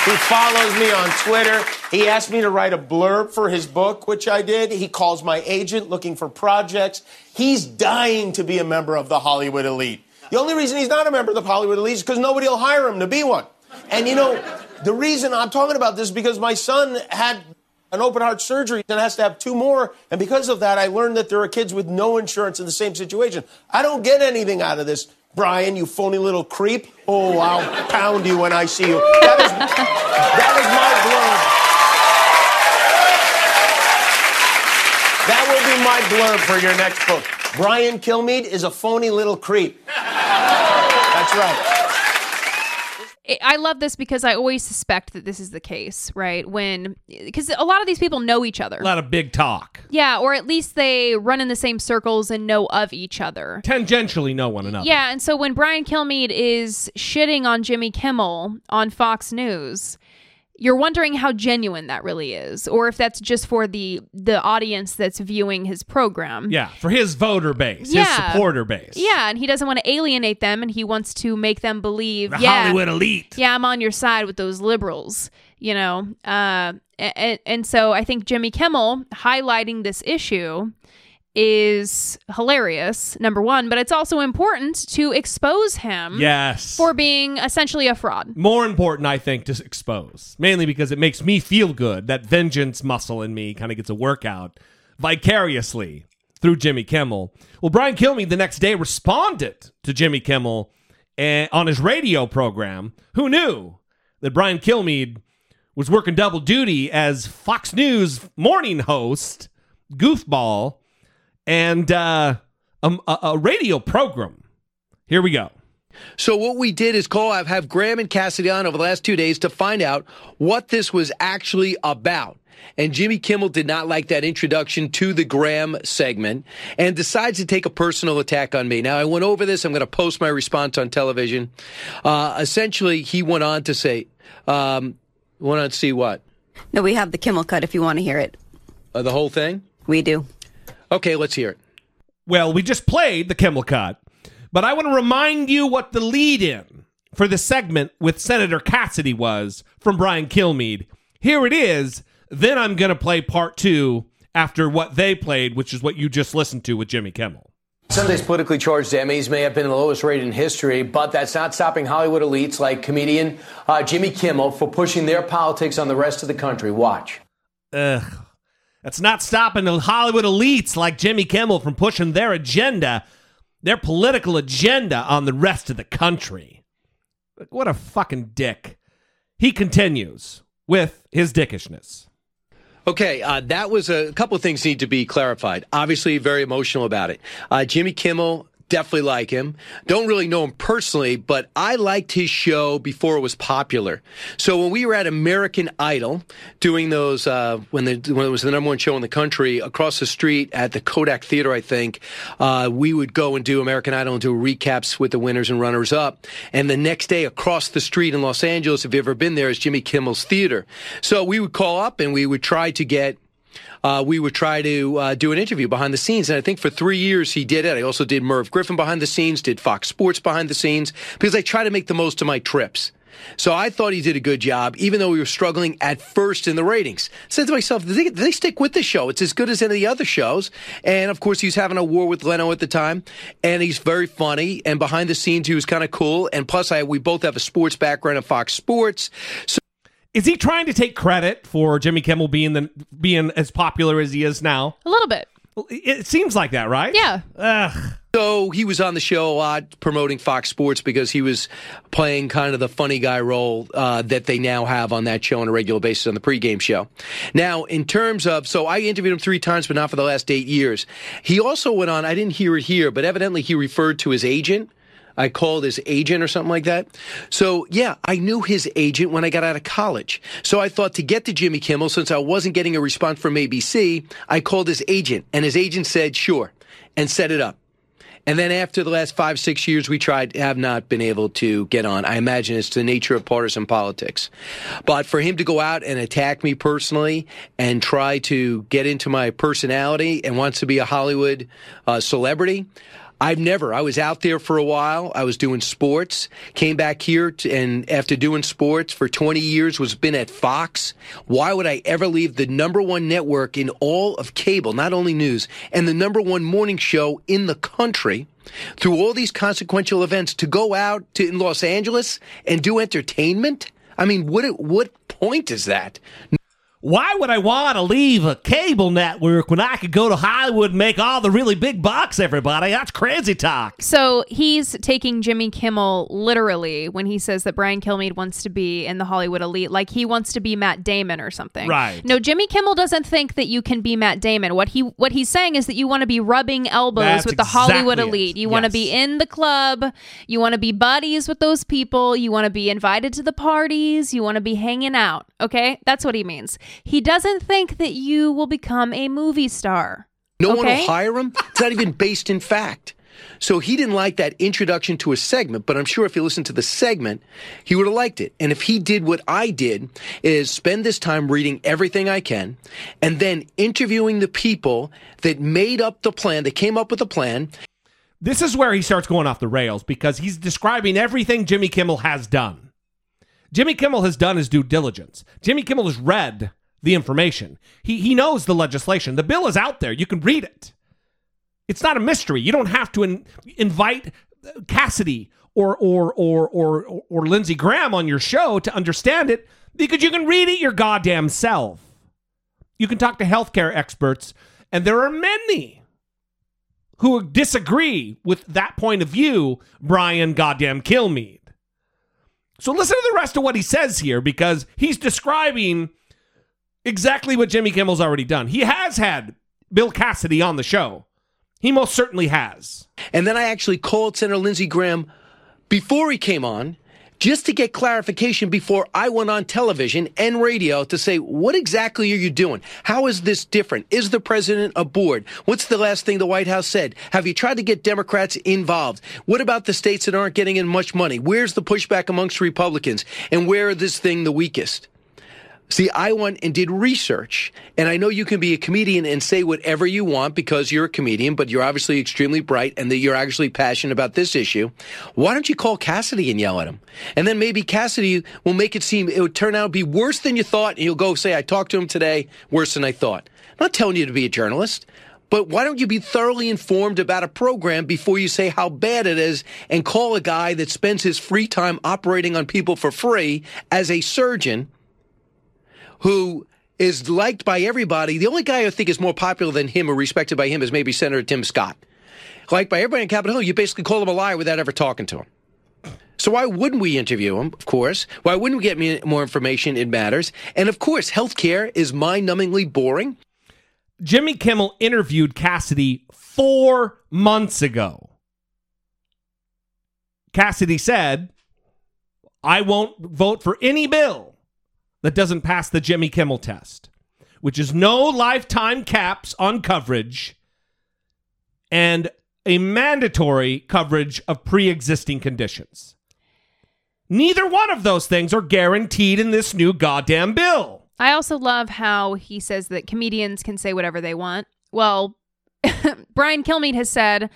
He follows me on Twitter. He asked me to write a blurb for his book, which I did. He calls my agent looking for projects. He's dying to be a member of the Hollywood elite. The only reason he's not a member of the Hollywood elite is because nobody will hire him to be one. And you know, the reason I'm talking about this is because my son had an open heart surgery and has to have two more. And because of that, I learned that there are kids with no insurance in the same situation. I don't get anything out of this. Brian, you phony little creep. Oh, I'll pound you when I see you. That is my blurb. That will be my blurb for your next book. Brian Kilmeade is a phony little creep. That's right. I- love this because I always suspect that this is the case, right? When because a lot of these people know each other. A lot of big talk. Yeah, or at least they run in the same circles and know of each other. Tangentially know one another. Yeah, and so when Brian Kilmeade is shitting on Jimmy Kimmel on Fox News, you're wondering how genuine that really is, or if that's just for the the audience that's viewing his program. Yeah, for his voter base, Yeah. his supporter base. Yeah, and he doesn't want to alienate them, and he wants to make them believe. The yeah, Hollywood elite. Yeah, I'm on your side with those liberals. You know, uh, and, and so I think Jimmy Kimmel highlighting this issue is hilarious. Number one, but it's also important to expose him. Yes. for being essentially a fraud. More important, I think, to expose. Mainly because it makes me feel good. That vengeance muscle in me kind of gets a workout vicariously through Jimmy Kimmel. Well, Brian Kilmeade the next day responded to Jimmy Kimmel eh, on his radio program. Who knew that Brian Kilmeade was working double duty as Fox News morning host, goofball, and uh, a, a- a radio program? Here we go. So what we did is call I've have Graham and Cassidy on over the last two days to find out what this was actually about. And Jimmy Kimmel did not like that introduction to the Graham segment and decides to take a personal attack on me. Now, I went over this. I'm going to post my response on television. Uh, essentially, he went on to say, um, went on to see what? No, we have the Kimmel cut if you want to hear it. Uh, the whole thing? We do. Okay, let's hear it. Well, we just played the Kimmel cut, but I want to remind you what the lead in for the segment with Senator Cassidy was from Brian Kilmeade. Here it is. Then I'm going to play part two after what they played, which is what you just listened to with Jimmy Kimmel. Sunday's politically charged Emmys may have been the lowest rated in history, but that's not stopping Hollywood elites like comedian uh, Jimmy Kimmel for pushing their politics on the rest of the country. Watch. Ugh. That's not stopping the Hollywood elites like Jimmy Kimmel from pushing their agenda, their political agenda on the rest of the country. What a fucking dick. He continues with his dickishness. Okay, uh, that was a, a couple of things need to be clarified. Obviously, very emotional about it. Uh, Jimmy Kimmel definitely like him. Don't really know him personally, but I liked his show before it was popular. So when we were at American Idol doing those, uh, when, the, when it was the number one show in the country, across the street at the Kodak Theater, I think, uh, we would go and do American Idol and do recaps with the winners and runners up. And the next day across the street in Los Angeles, if you've ever been there, is Jimmy Kimmel's Theater. So we would call up and we would try to get uh, we would try to uh, do an interview behind the scenes. And I think for three years he did it. I also did Merv Griffin behind the scenes, did Fox Sports behind the scenes, because I try to make the most of my trips. So I thought he did a good job, even though we were struggling at first in the ratings. I said to myself, they, they stick with the show? It's as good as any of the other shows. And of course, he was having a war with Leno at the time, and he's very funny. And behind the scenes, he was kind of cool. And plus, I we both have a sports background at Fox Sports. So Is he trying to take credit for Jimmy Kimmel being the being as popular as he is now? A little bit. It seems like that, right? Yeah. Ugh. So he was on the show a lot promoting Fox Sports because he was playing kind of the funny guy role uh, that they now have on that show on a regular basis on the pregame show. Now, in terms of, so I interviewed him three times, but not for the last eight years. He also went on, I didn't hear it here, but evidently he referred to his agent. I called his agent or something like that. So yeah, I knew his agent when I got out of college. So I thought to get to Jimmy Kimmel, since I wasn't getting a response from ABC, I called his agent and his agent said, sure, and set it up. And then after the last five, six years, we tried, have not been able to get on. I imagine it's the nature of partisan politics. But for him to go out and attack me personally and try to get into my personality and wants to be a Hollywood uh, celebrity, I've never. I was out there for a while. I was doing sports. Came back here, to, and after doing sports for 20 years, was been at Fox. Why would I ever leave the number one network in all of cable, not only news, and the number one morning show in the country? Through all these consequential events, to go out to in Los Angeles and do entertainment. I mean, what what point is that? Why would I want to leave a cable network when I could go to Hollywood and make all the really big bucks, everybody? That's crazy talk. So he's taking Jimmy Kimmel literally when he says that Brian Kilmeade wants to be in the Hollywood elite, like he wants to be Matt Damon or something. Right. No, Jimmy Kimmel doesn't think that you can be Matt Damon. What he what he's saying is that you want to be rubbing elbows That's with the Hollywood it. elite. You want to be in the club. You want to be buddies with those people. You want to be invited to the parties. You want to be hanging out. Okay, that's what he means. He doesn't think that you will become a movie star. No one will hire him. It's not even based in fact. So he didn't like that introduction to a segment, but I'm sure if he listened to the segment, he would have liked it. And if he did what I did, is spend this time reading everything I can, and then interviewing the people that made up the plan, that came up with the plan, This is where he starts going off the rails because he's describing everything Jimmy Kimmel has done. Jimmy Kimmel has done his due diligence. Jimmy Kimmel has read the information. He he knows the legislation. The bill is out there. You can read it. It's not a mystery. You don't have to in, invite Cassidy or or or or or Lindsey Graham on your show to understand it because you can read it your goddamn self. You can talk to healthcare experts, and there are many who disagree with that point of view, Brian goddamn Kilmeade. So listen to the rest of what he says here because he's describing exactly what Jimmy Kimmel's already done. He has had Bill Cassidy on the show. He most certainly has. And then I actually called Senator Lindsey Graham before he came on just to get clarification before I went on television and radio to say, what exactly are you doing? How is this different? Is the president aboard? What's the last thing the White House said? Have you tried to get Democrats involved? What about the states that aren't getting in much money? Where's the pushback amongst Republicans? And where is this thing the weakest? See, I went and did research, and I know you can be a comedian and say whatever you want because you're a comedian, but you're obviously extremely bright and that you're actually passionate about this issue. Why don't you call Cassidy and yell at him? And then maybe Cassidy will make it seem it would turn out to be worse than you thought, and you'll go say, I talked to him today, worse than I thought. I'm not telling you to be a journalist. But why don't you be thoroughly informed about a program before you say how bad it is and call a guy that spends his free time operating on people for free as a surgeon who is liked by everybody. The only guy I think is more popular than him or respected by him is maybe Senator Tim Scott. Liked by everybody in Capitol Hill, you basically call him a liar without ever talking to him. So why wouldn't we interview him? Of course. Why wouldn't we get more information? It matters. And of course, healthcare is mind-numbingly boring. Jimmy Kimmel interviewed Cassidy four months ago. Cassidy said, I won't vote for any bill that doesn't pass the Jimmy Kimmel test, which is no lifetime caps on coverage and a mandatory coverage of pre existing conditions. Neither one of those things are guaranteed in this new goddamn bill. I also love how he says that comedians can say whatever they want. Well, Brian Kilmeade has said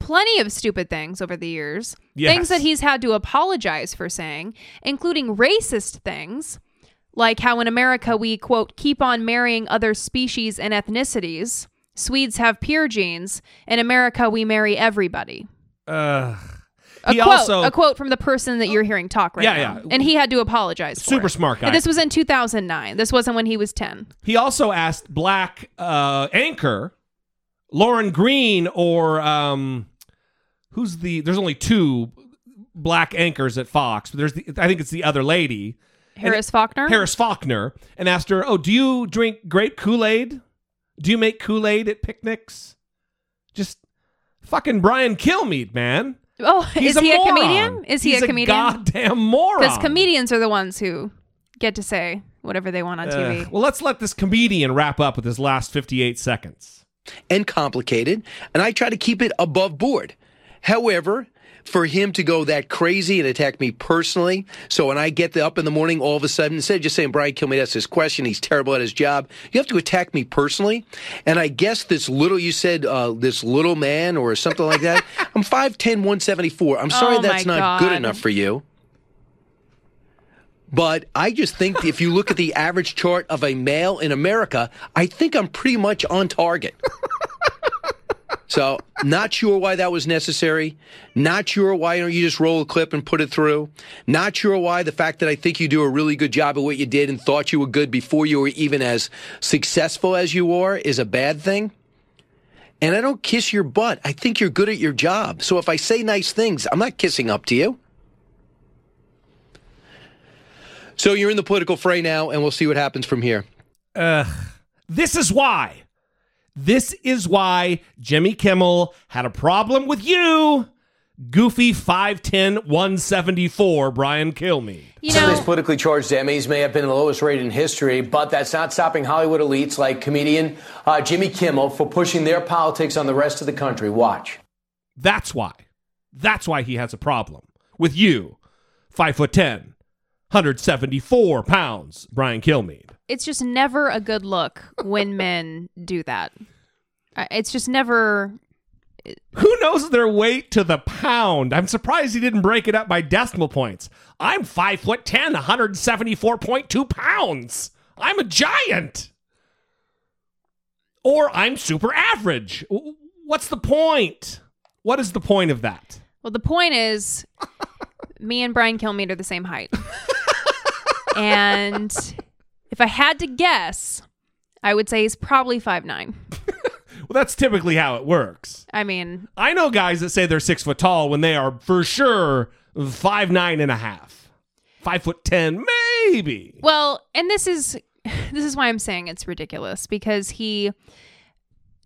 plenty of stupid things over the years, Yes. things that he's had to apologize for saying, including racist things, like how in America we, quote, keep on marrying other species and ethnicities. Swedes have pure genes. In America, we marry everybody. Uh, A he quote, also a quote from the person that you're hearing talk right Yeah, now. yeah. And he had to apologize for Super smart guy. And this was in 2009. This wasn't when he was 10. He also asked black uh, anchor Lauren Green or um, who's the? There's only two black anchors at Fox. But there's the, I think it's the other lady, Harris Faulkner? Harris Faulkner, and asked her, "Oh, do you drink grape Kool Aid? Do you make Kool Aid at picnics? Just fucking Brian Kilmeade, man. Oh, He's is he a comedian? Is he He's a comedian? goddamn moron. Because comedians are the ones who get to say whatever they want on TV. Ugh. well, let's let this comedian wrap up with his last 58 seconds. and complicated, and I try to keep it above board. However, for him to go that crazy and attack me personally, so when I get up in the morning, all of a sudden, instead of just saying Brian Kilmeade asked this question, he's terrible at his job, you have to attack me personally. And I guess this little, you said uh, this little man or something like that. I'm 5'10", 174. I'm sorry Oh, that's not good enough for you. But I just think if you look at the average chart of a male in America, I think I'm pretty much on target. So, not sure why that was necessary. Not sure why don't you just roll a clip and put it through. Not sure why the fact that I think you do a really good job of what you did and thought you were good before you were even as successful as you are is a bad thing. And I don't kiss your butt. I think you're good at your job. So if I say nice things, I'm not kissing up to you. So you're in the political fray now, and we'll see what happens from here. Ugh. This is why. This is why Jimmy Kimmel had a problem with you, goofy 5'10, 174 Brian Kilmeade. Some of these politically charged Emmys may have been the lowest rate in history, but that's not stopping Hollywood elites like comedian uh, Jimmy Kimmel for pushing their politics on the rest of the country. Watch. That's why. That's why he has a problem with you, 5'10, 174 pounds, Brian Kilmeade. It's just never a good look when men do that. It's just never. Who knows their weight to the pound? I'm surprised he didn't break it up by decimal points. I'm 5'10, 174.2 pounds. I'm a giant. Or I'm super average. What's the point? What is the point of that? Well, the point is, me and Brian Kilmeade are the same height. and if I had to guess, I would say he's probably five nine. Well, that's typically how it works. I mean, I know guys that say they're six foot tall when they are for sure five nine and a half, five foot ten, maybe. well, and this is this is why I'm saying it's ridiculous because he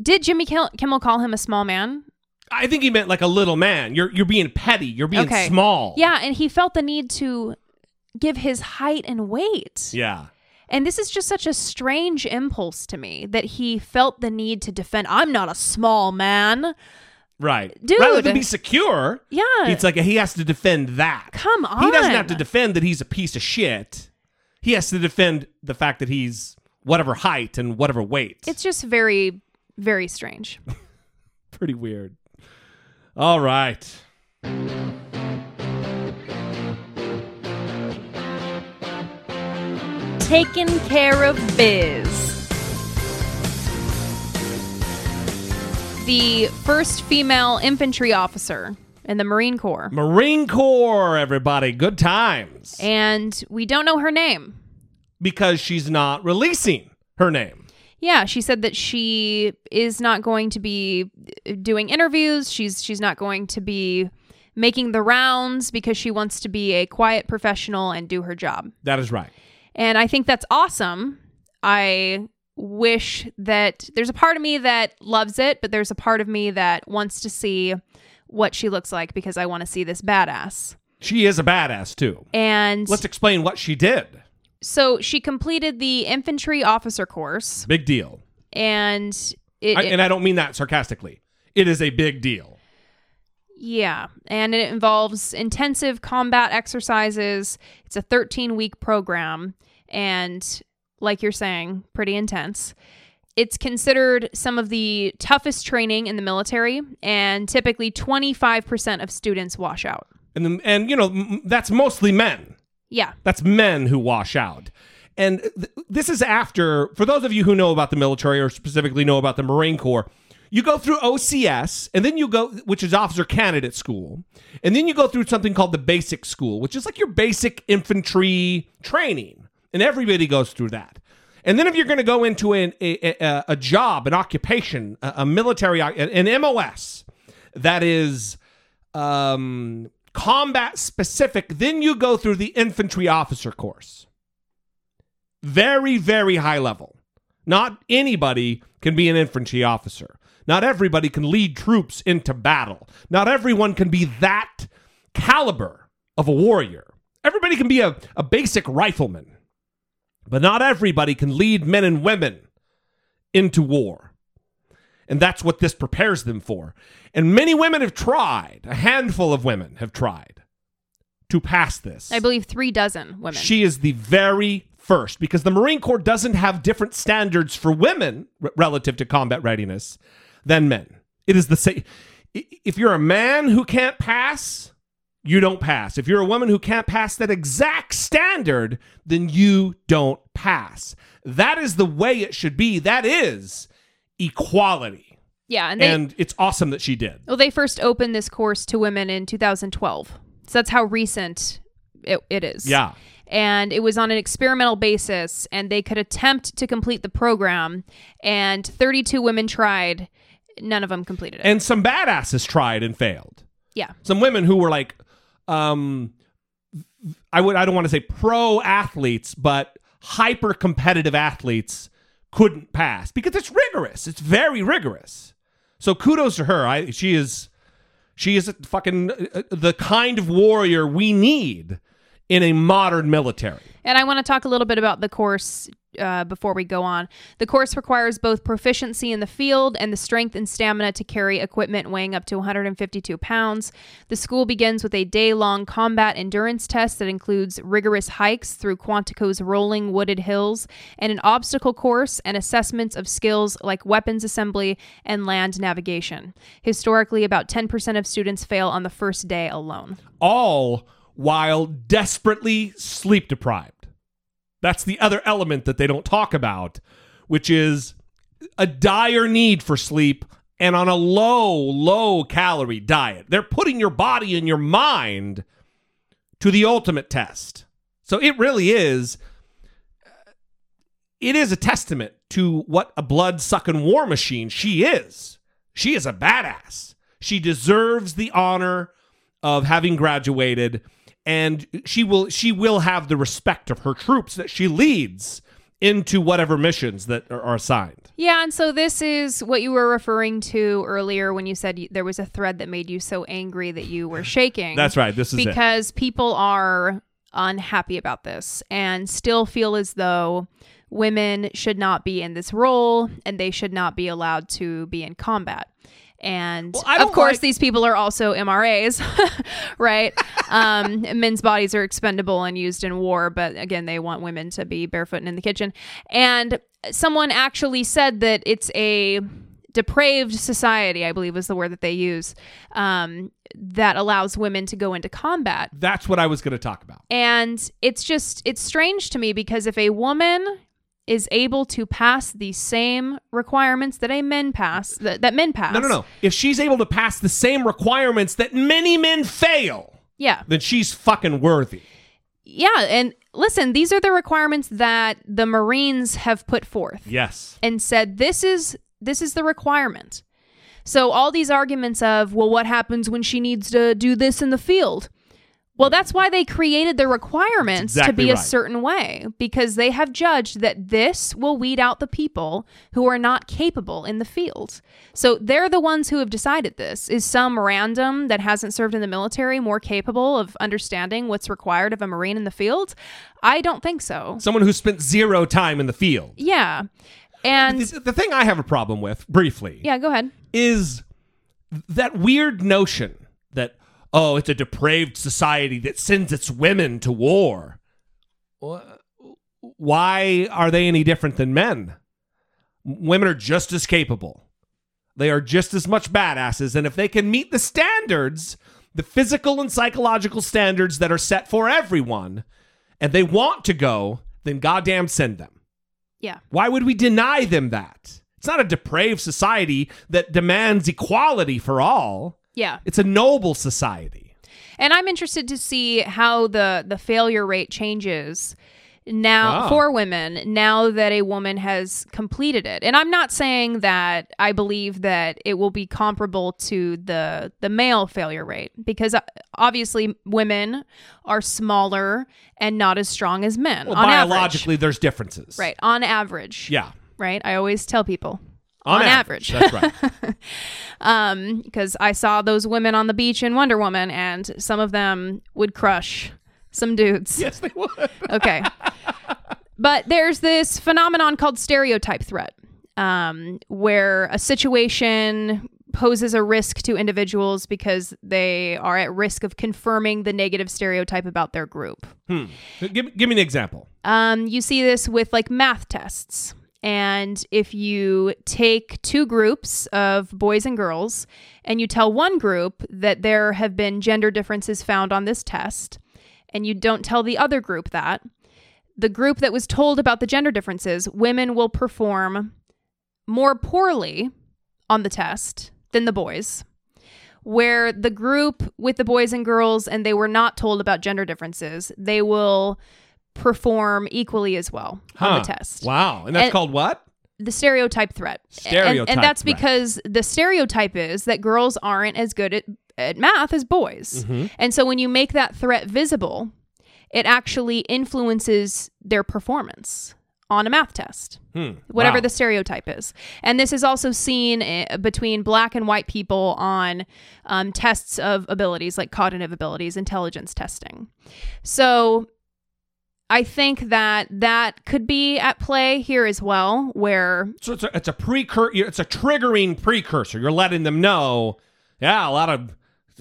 did Jimmy Kimmel, Kimmel call him a small man? I think he meant like a little man. You're you're being petty. You're being okay. small. Yeah, and he felt the need to give his height and weight. Yeah. And this is just such a strange impulse to me that he felt the need to defend. I'm not a small man. Right. Dude. Rather than be secure. Yeah. It's like he has to defend that. Come on. He doesn't have to defend that he's a piece of shit. He has to defend the fact that he's whatever height and whatever weight. It's just very, very strange. pretty weird. All right. Taking care of biz. The first female infantry officer in the Marine Corps. Marine Corps, everybody. Good times. And we don't know her name. Because she's not releasing her name. Yeah, she said that she is not going to be doing interviews. She's she's not going to be making the rounds because she wants to be a quiet professional and do her job. That is right. And I think that's awesome. I wish that there's a part of me that loves it, but there's a part of me that wants to see what she looks like because I want to see this badass. She is a badass, too. And Let's explain what she did. so she completed the infantry officer course Big deal. and it, I, and I don't mean that sarcastically. It is a big deal. Yeah, and it involves intensive combat exercises. It's a 13 week program, and like you're saying, pretty intense. It's considered some of the toughest training in the military, and typically 25% of students wash out. And the, and you know m- that's mostly men. Yeah. That's men who wash out. And th- this is after, for those of you who know about the military or specifically know about the Marine Corps, you go through OCS and then you go, which is Officer Candidate School. And then you go through something called the Basic School, which is like your basic infantry training. And everybody goes through that. And then if you're going to go into an, a, a, a job, an occupation, a, a military, an MOS that is um, combat specific, then you go through the infantry officer course. Very, very high level. Not anybody can be an infantry officer. Not everybody can lead troops into battle. Not everyone can be that caliber of a warrior. Everybody can be a, a basic rifleman, but not everybody can lead men and women into war. And that's what this prepares them for. And many women have tried, a handful of women have tried to pass this. I believe three dozen women. She is the very first because the Marine Corps doesn't have different standards for women r- relative to combat readiness than men. It is the same. If you're a man who can't pass, you don't pass. If you're a woman who can't pass that exact standard, then you don't pass. That is the way it should be. That is equality. yeah, and they, and it's awesome that she did. well, they first opened this course to women in 2012. So that's how recent it, it is. Yeah. and it was on an experimental basis and they could attempt to complete the program and 32 women tried none of them completed it. And some badasses tried and failed. yeah. Some women who were like um i would i don't want to say pro athletes but hyper competitive athletes couldn't pass because it's rigorous. It's very rigorous. So kudos to her. I she is she is a fucking uh, the kind of warrior we need in a modern military. And i want to talk a little bit about the course uh, before we go on. The course requires both proficiency in the field and the strength and stamina to carry equipment weighing up to 152 pounds. The school begins with a day-long combat endurance test that includes rigorous hikes through quantico's rolling wooded hills and an obstacle course and assessments of skills like weapons assembly and land navigation. Historically about 10% of students fail on the first day alone. All while desperately sleep deprived. That's the other element that they don't talk about, which is a dire need for sleep and on a low, low calorie diet. They're putting your body and your mind to the ultimate test. So it really is uh, it is a testament to what a blood sucking war machine she is. She is a badass. She deserves the honor of having graduated and she will she will have the respect of her troops that she leads into whatever missions that are, assigned. Yeah, and so this is what you were referring to earlier when you said there was a thread that made you so angry that you were shaking. That's right, this is it. because people are unhappy about this and still feel as though women should not be in this role and they should not be allowed to be in combat. And I of course, like- these people are also MRAs, right? um, men's bodies are expendable and used in war, but again, they want women to be barefoot and in the kitchen. And someone actually said that it's a depraved society, I believe was the word that they use, um, that allows women to go into combat. That's what I was going to talk about. And it's just, it's strange to me because if a woman is able to pass the same requirements that a men pass, that, that men pass. No, no, no. If she's able to pass the same requirements that many men fail, Yeah. then she's fucking worthy. Yeah. And listen, these are the requirements that the Marines have put forth. Yes. and said this is this is the requirement. So all these arguments of well what happens when she needs to do this in the field? Well, that's why they created the requirements to exactly be a certain way because they have judged that this will weed out the people who are not capable in the field. So they're the ones who have decided this. Is some random that hasn't served in the military more capable of understanding what's required of a Marine in the field? I don't think so. Someone who spent zero time in the field. Yeah. And The, thing I have a problem with, briefly, yeah, go ahead. is that weird notion oh, it's a depraved society that sends its women to war. Wh- Why are they any different than men? Women are just as capable. They are just as much badasses. And if they can meet the standards, the physical and psychological standards that are set for everyone, and they want to go, then goddamn send them. Yeah. Why would we deny them that? It's not a depraved society that demands equality for all. Yeah. It's a noble society. And I'm interested to see how the the failure rate changes now Ah. for women now that a woman has completed it. And I'm not saying that I believe that it will be comparable to the the male failure rate because uh, obviously women are smaller and not as strong as men Well, on average. biologically, there's differences. Right, on average. Yeah. Right? I always tell people On on, average, average. that's right. um, because I saw those women on the beach in Wonder Woman, and some of them would crush some dudes. Yes, they would. okay. But there's this phenomenon called stereotype threat, um, where a situation poses a risk to individuals because they are at risk of confirming the negative stereotype about their group. Hmm. Give, give me an example. Um, you see this with like math tests. And if you take two groups of boys and girls and you tell one group that there have been gender differences found on this test, and you don't tell the other group that, the group that was told about the gender differences, women will perform more poorly on the test than the boys. Where the group with the boys and girls and they were not told about gender differences, they will perform equally as well on Huh. the test. Wow. And that's And- called what? The stereotype threat. And- Stereotype and, that's threat. because the stereotype is that girls aren't as good at, at math as boys. Mhm. And so when you make that threat visible, it actually influences their performance on a math test Hmm. whatever Wow. the stereotype is. And this is also seen eh, between black and white people on um, tests of abilities like cognitive abilities, intelligence testing. So I think that that could be at play here as well, where So it's a, it's a precur- It's a triggering precursor. You're letting them know. Yeah, a lot of.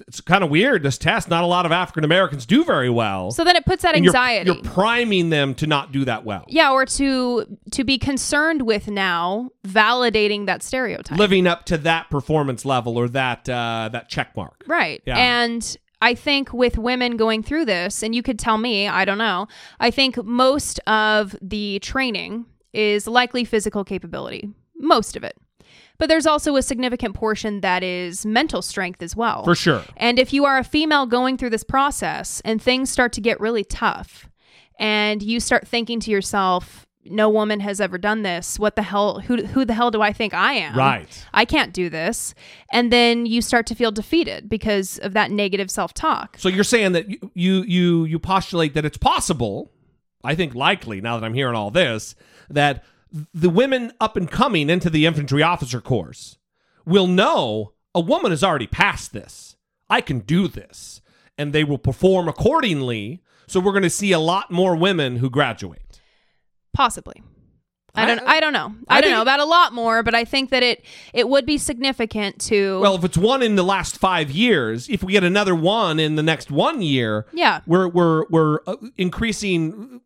It's kind of weird. This test, not a lot of African Americans do very well. so then it puts that And you're- anxiety. You're, priming them to not do that well. yeah, or to to be concerned with now validating that stereotype. Living up to that performance level or that uh, that check mark. Right. Yeah. And I think with women going through this, and you could tell me, I don't know, I think most of the training is likely physical capability, most of it. But there's also a significant portion that is mental strength as well. For sure. And if you are a female going through this process and things start to get really tough, and you start thinking to yourself, no woman has ever done this. What the hell? Who, who the hell do I think I am? Right. I can't do this. And then you start to feel defeated because of that negative self talk. So you're saying that you you you you postulate that it's possible. I think likely now that I'm hearing all this that the women up and coming into the infantry officer course will know a woman has already passed this. I can do this. And they will perform accordingly. So we're going to see a lot more women who graduate. Possibly. I don't. I, don't know. I, I don't know about a lot more, but I think that it it would be significant to. Well, if it's one in the last five years, if we get another one in the next one year, Yeah. we're we're we're uh, increasing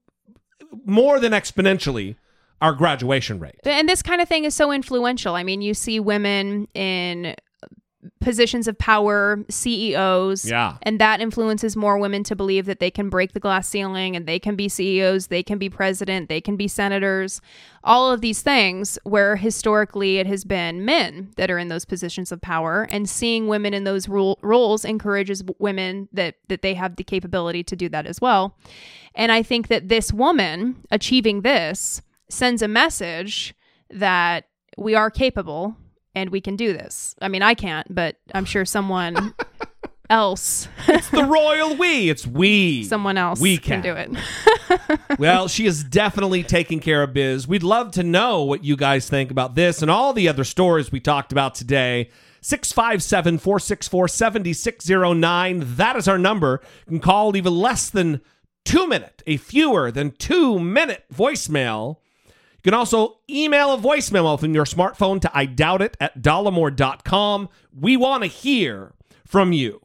more than exponentially our graduation rate. and this kind of thing is so influential. I mean, you see women in positions of power, CEOs, Yeah. and that influences more women to believe that they can break the glass ceiling and they can be CEOs, they can be president, they can be senators. All of these things where historically it has been men that are in those positions of power, and seeing women in those role, roles encourages women that that they have the capability to do that as well. And I think that this woman achieving this sends a message that we are capable and we can do this. I mean, I can't, but I'm sure someone else, It's the royal we. It's we. someone else We can can. do it. well, she is definitely taking care of biz. We'd love to know what you guys think about this and all the other stories we talked about today. 657 464 7609. That is our number. You can call even less than two minute, a fewer than two minute voicemail. You can also email a voicemail from your smartphone to I doubt it at dollemore.com. We want to hear from you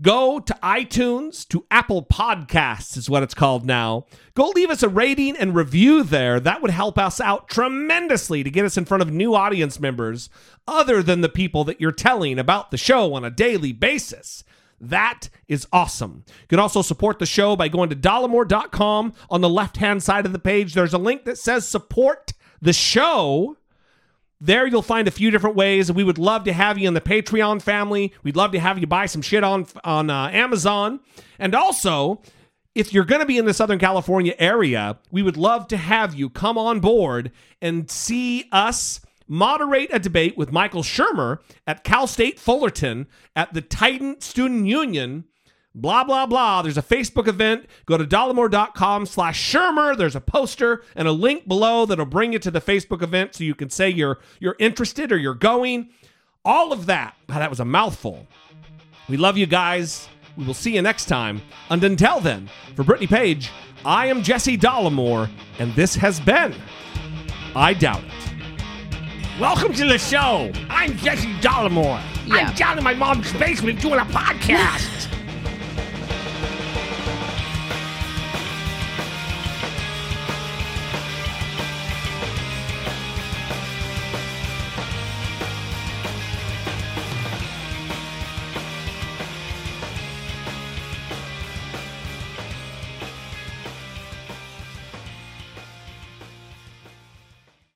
go to iTunes, to Apple Podcasts, is what it's called now. Go leave us a rating and review there. That would help us out tremendously to get us in front of new audience members other than the people that you're telling about the show on a daily basis. That is awesome. You can also support the show by going to dollemore.com. On the left hand side of the page, there's a link that says support the show. There you'll find a few different ways. We would love to have you in the Patreon family. We'd love to have you buy some shit on on uh, Amazon. And also, if you're going to be in the Southern California area, we would love to have you come on board and see us moderate a debate with Michael Shermer at Cal State Fullerton at the Titan Student Union. Blah blah blah. There's a facebook event. Go to dollemore.com slash shermer. There's a poster and a link below that'll bring you to the facebook event so you can say you're you're interested or you're going. All of that that was a mouthful. We love you guys. We will see you next time. And until then for brittany page i am jesse dollemore and this has been i doubt it welcome to the show. I'm jesse dollemore i'm down in my mom's basement doing a podcast